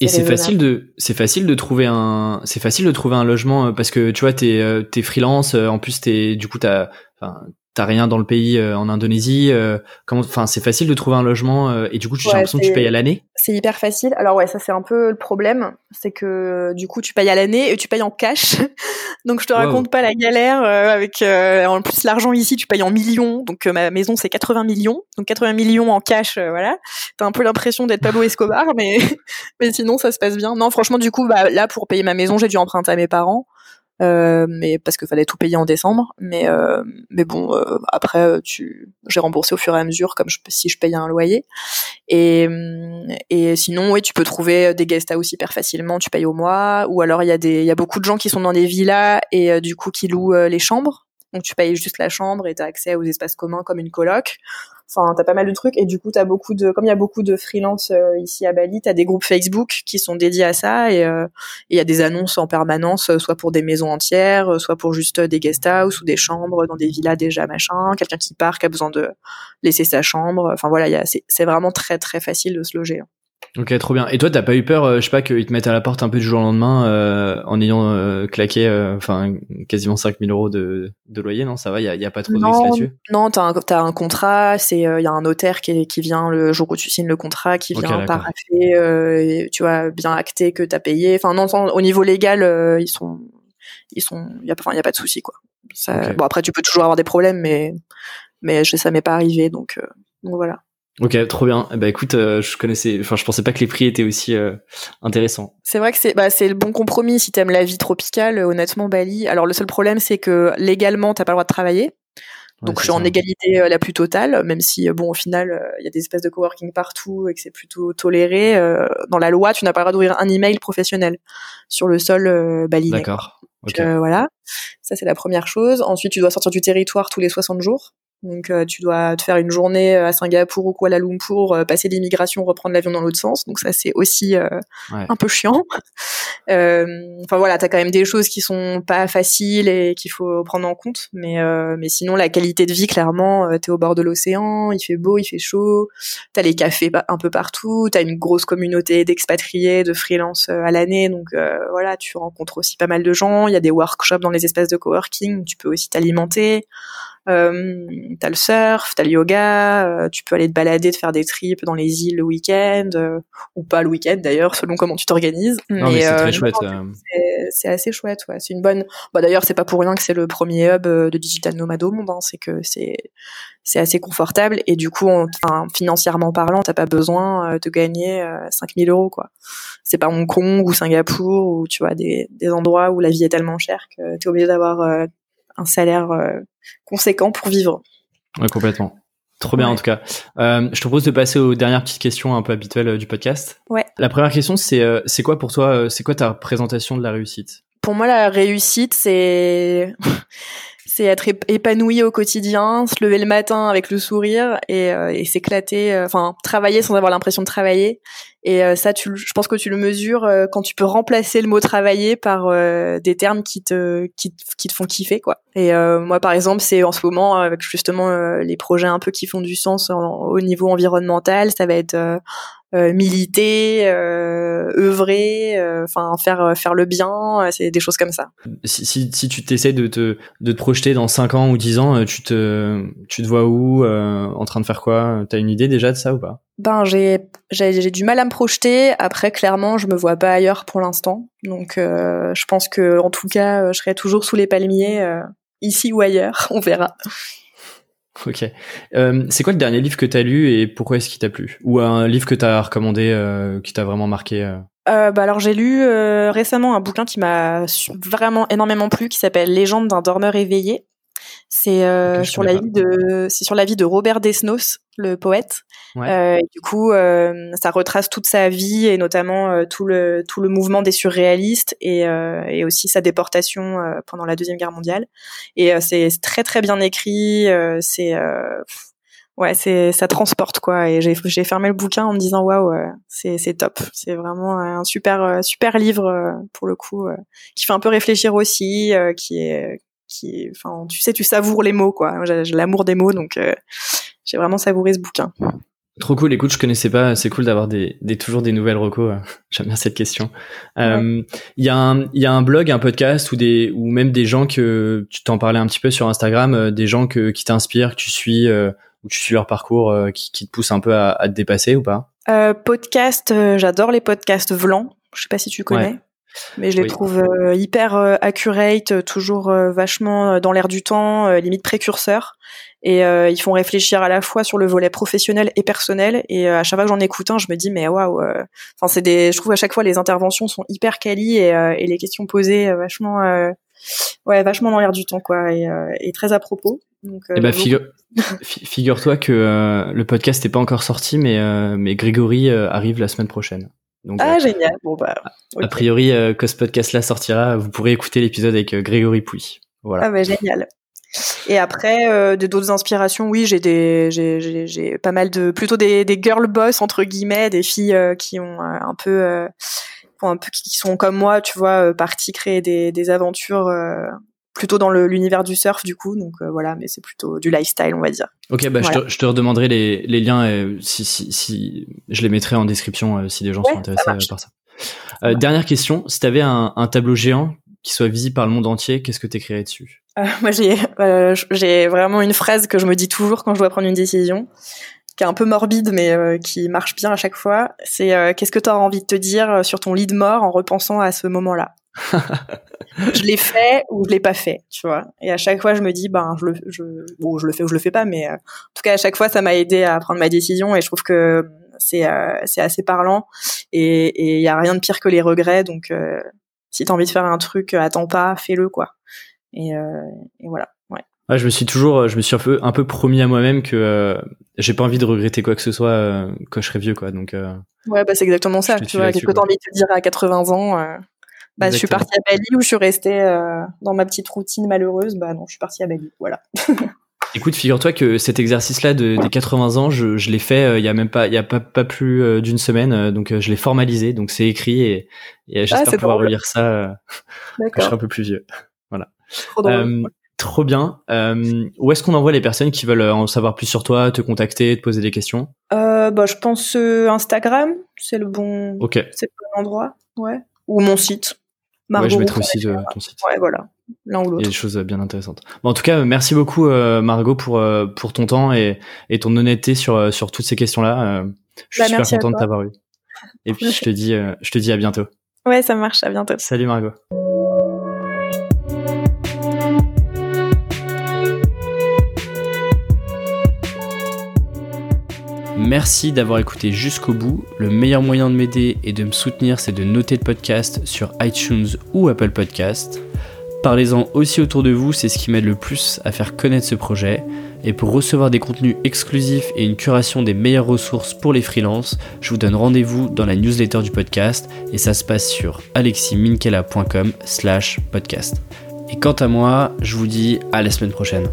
et c'est facile de c'est facile de trouver un c'est facile de trouver un logement parce que tu vois t'es t'es freelance en plus t'es du coup t'as enfin t'as rien dans le pays euh, en Indonésie euh, enfin c'est facile de trouver un logement euh, et du coup j'ai l'impression que tu payes à l'année. c'est hyper facile. Alors ouais ça c'est un peu le problème c'est que du coup tu payes à l'année et tu payes en cash. Donc je te raconte pas la galère avec en plus l'argent ici tu payes en millions. Donc ma maison c'est 80 millions. Donc 80 millions en cash voilà. T'as un peu l'impression d'être Pablo Escobar mais mais sinon ça se passe bien. Non franchement du coup bah là pour payer ma maison j'ai dû emprunter à mes parents euh, mais parce qu'il fallait tout payer en décembre. Mais euh, mais bon, euh, après, tu, j'ai remboursé au fur et à mesure comme si je payais un loyer. Et et sinon, oui, tu peux trouver des guest house hyper facilement. Tu payes au mois, ou alors il y a des, il y a beaucoup de gens qui sont dans des villas et du coup qui louent les chambres. Donc tu payes juste la chambre et tu as accès aux espaces communs comme une coloc. Enfin, t'as pas mal de trucs et du coup t'as beaucoup de, comme il y a beaucoup de freelance euh, ici à Bali, t'as des groupes Facebook qui sont dédiés à ça et euh, il y a des annonces en permanence, euh, soit pour des maisons entières, soit pour juste des guest house ou des chambres dans des villas déjà machin, quelqu'un qui part qui a besoin de laisser sa chambre. Enfin voilà, c'est vraiment très très facile de se loger. Hein. Ok, trop bien. Et toi, t'as pas eu peur, euh, je sais pas, qu'ils te mettent à la porte un peu du jour au lendemain euh, en ayant euh, claqué, enfin, quasiment 5000 euros de, de loyer, non? Ça va, il y a, y a, pas trop de risques là-dessus? Non, t'as un, as un contrat, c'est il y a un notaire qui, qui vient le jour où tu signes le contrat, qui vient paraffer, tu vois, bien acter que t'as payé. Enfin, non, au niveau légal, ils sont, ils sont, il y a, enfin, y a pas de souci quoi. Ça, Bon après, tu peux toujours avoir des problèmes, mais mais ça m'est pas arrivé, donc, donc voilà. Ok, trop bien. Bah écoute, euh, je connaissais, enfin je pensais pas que les prix étaient aussi euh, intéressants. C'est vrai que c'est, bah c'est le bon compromis si t'aimes la vie tropicale. Honnêtement, Bali. Alors le seul problème c'est que légalement t'as pas le droit de travailler. Donc je suis en égalité euh, la plus totale, même si bon au final il y a des espèces de coworking partout et que c'est plutôt toléré. dans la loi, tu n'as pas le droit d'ouvrir un email professionnel sur le sol balinais. D'accord. voilà, ça c'est la première chose. Ensuite, tu dois sortir du territoire tous les 60 jours. Donc euh, tu dois te faire une journée euh, à Singapour ou Kuala Lumpur, euh, passer l'immigration, reprendre l'avion dans l'autre sens. Donc ça c'est aussi un peu chiant. Enfin voilà, t'as quand même des choses qui sont pas faciles et qu'il faut prendre en compte. Mais mais sinon la qualité de vie clairement, t'es au bord de l'océan, il fait beau, il fait chaud, t'as les cafés un peu partout, t'as une grosse communauté d'expatriés, de freelance à l'année. Donc voilà, tu rencontres aussi pas mal de gens. Il y a des workshops dans les espaces de coworking, tu peux aussi t'alimenter. Euh, t'as le surf, t'as le yoga, euh, tu peux aller te balader, te faire des trips dans les îles le week-end, euh, ou pas le week-end d'ailleurs, selon comment tu t'organises. mais, c'est très chouette. C'est assez chouette, ouais. C'est une bonne. Bah d'ailleurs, c'est pas pour rien que c'est le premier hub de digital nomade au monde. Hein. C'est que c'est c'est assez confortable et du coup, enfin, financièrement parlant, t'as pas besoin de gagner 5000 euros, quoi. C'est pas Hong Kong ou Singapour ou tu vois des, des endroits où la vie est tellement chère que t'es obligé d'avoir un salaire euh, conséquent pour vivre. Ouais, complètement. Trop bien en tout cas. Euh, je te propose de passer aux dernières petites questions un peu habituelles euh, du podcast. Ouais. La première question, c'est c'est quoi pour toi, c'est quoi ta représentation de la réussite? Pour moi, la réussite, c'est c'est être épanoui au quotidien, se lever le matin avec le sourire et, et s'éclater, enfin travailler sans avoir l'impression de travailler et euh, ça, tu, je pense que tu le mesures euh, quand tu peux remplacer le mot travailler par euh, des termes qui te, qui, qui, te font kiffer, quoi. Et moi, par exemple, c'est en ce moment avec justement les projets un peu qui font du sens au niveau environnemental, ça va être militer, œuvrer, enfin faire faire le bien, c'est des choses comme ça. Si, si, si tu t'essayes de te de te projeter dans 5 ans ou 10 ans, tu te tu te vois où, en train de faire quoi? T'as une idée déjà de ça ou pas? Ben j'ai j'ai du mal à me projeter. Après, clairement, je me vois pas ailleurs pour l'instant. Donc, euh, je pense que en tout cas, euh, je serai toujours sous les palmiers, euh, ici ou ailleurs. On verra. Ok. c'est quoi le dernier livre que t'as lu et pourquoi est-ce qu'il t'a plu? Ou un livre que t'as recommandé qui t'a vraiment marqué bah alors j'ai lu récemment un bouquin qui m'a vraiment énormément plu qui s'appelle Légende d'un dormeur éveillé c'est euh, sur la vie de c'est sur la vie de Robert Desnos, le poète. Euh, du coup, euh, ça retrace toute sa vie et notamment euh, tout le tout le mouvement des surréalistes et, euh, et aussi sa déportation pendant la deuxième guerre mondiale. Et c'est très très bien écrit. c'est ouais, c'est ça transporte quoi. Et j'ai j'ai fermé le bouquin en me disant waouh, c'est c'est top. C'est vraiment un super super livre pour le coup qui fait un peu réfléchir aussi, qui est qui enfin tu sais tu savoures les mots quoi. J'ai l'amour des mots donc j'ai vraiment savouré ce bouquin. Trop cool. Écoute, je connaissais pas. C'est cool d'avoir des, des, toujours des nouvelles recos. J'aime bien cette question. Il euh, y a un il y a un blog, un podcast ou des ou même des gens que tu t'en parlais un petit peu sur Instagram, euh, des gens que qui t'inspirent, que tu suis euh, ou tu suis leur parcours, euh, qui, qui te poussent un peu à, à te dépasser ou pas? Podcast, j'adore les podcasts Vlan. Je sais pas si tu connais. Mais je les trouve hyper accurate, toujours vachement dans l'air du temps, limite précurseur et euh, ils font réfléchir à la fois sur le volet professionnel et personnel. Et euh, à chaque fois que j'en écoute un je me dis mais waouh euh, enfin c'est des je trouve à chaque fois les interventions sont hyper quali et, et les questions posées vachement ouais vachement dans l'air du temps quoi et, et très à propos. Donc, eh ben, figure, figure-toi que le podcast n'est pas encore sorti mais mais Grégory arrive la semaine prochaine donc, ah génial. Bon bah a priori quand ce podcast là sortira. Vous pourrez écouter l'épisode avec Grégory Pouy. Voilà. Ah bah génial. Et après, euh, d'autres inspirations, oui, j'ai des, j'ai, j'ai, pas mal de, plutôt des, des girl boss entre guillemets, des filles euh, qui ont euh, un peu, euh, un peu, qui sont comme moi, tu vois, parties créer des, des aventures plutôt dans l'univers du surf du coup donc voilà mais c'est plutôt du lifestyle on va dire. Ok bah je, te, je, te, redemanderai les, les liens si, si, si je les mettrai en description si des gens sont intéressés par ça. Dernière question si tu avais un, un, tableau géant qui soit visible par le monde entier qu'est-ce que tu écrirais dessus? Euh, moi, j'ai euh, j'ai vraiment une phrase que je me dis toujours quand je dois prendre une décision, qui est un peu morbide, mais euh, qui marche bien à chaque fois. C'est qu'est-ce que tu as envie de te dire sur ton lit de mort en repensant à ce moment-là? Je l'ai fait ou je l'ai pas fait, tu vois. Et à chaque fois, je me dis, ben, je le, je, bon, je le fais ou je le fais pas, mais en tout cas, à chaque fois, ça m'a aidé à prendre ma décision et je trouve que c'est c'est assez parlant et il y a rien de pire que les regrets. Donc, si t'as envie de faire un truc, attends pas, fais-le, quoi. Et, euh, et voilà. Ouais. Ouais, je me suis toujours, je me suis un peu, un peu promis à moi-même que euh, j'ai pas envie de regretter quoi que ce soit euh, quand je serai vieux, quoi. Donc. Euh, ouais, bah c'est exactement ça. Tu vois, qu'est-ce que t'as envie de te dire à 80 ans euh, Bah, je suis partie à Bali ou je suis restée dans ma petite routine malheureuse. Bah non, je suis partie à Bali. Voilà. Écoute, figure-toi que cet exercice-là de, des 80 ans, je, je l'ai fait il y a même pas, il y a pas, pas plus d'une semaine, donc je l'ai formalisé, donc c'est écrit et, et ah, j'espère pouvoir relire ça quand je serai un peu plus vieux. Voilà. Trop, euh, trop bien. Euh, où est-ce qu'on envoie les personnes qui veulent en savoir plus sur toi, te contacter, te poser des questions? Euh, bah, je pense Instagram, c'est le bon, Ok. c'est le bon endroit, ouais. Ou mon site. Ouais, je mettrai aussi ton site. Ouais, voilà. L'un ou l'autre. Il y a des choses bien intéressantes. Bon, en tout cas, merci beaucoup Margot pour pour ton temps et, et ton honnêteté sur sur toutes ces questions-là. je suis bah, super content de t'avoir eu. Et puis je te dis je te dis à bientôt. Ouais, ça marche. À bientôt. Salut Margot. Merci d'avoir écouté jusqu'au bout. Le meilleur moyen de m'aider et de me soutenir, c'est de noter le podcast sur iTunes ou Apple Podcast. Parlez-en aussi autour de vous, c'est ce qui m'aide le plus à faire connaître ce projet. Et pour recevoir des contenus exclusifs et une curation des meilleures ressources pour les freelances, je vous donne rendez-vous dans la newsletter du podcast et ça se passe sur aleximinkelacom slash podcast. Et quant à moi, je vous dis à la semaine prochaine.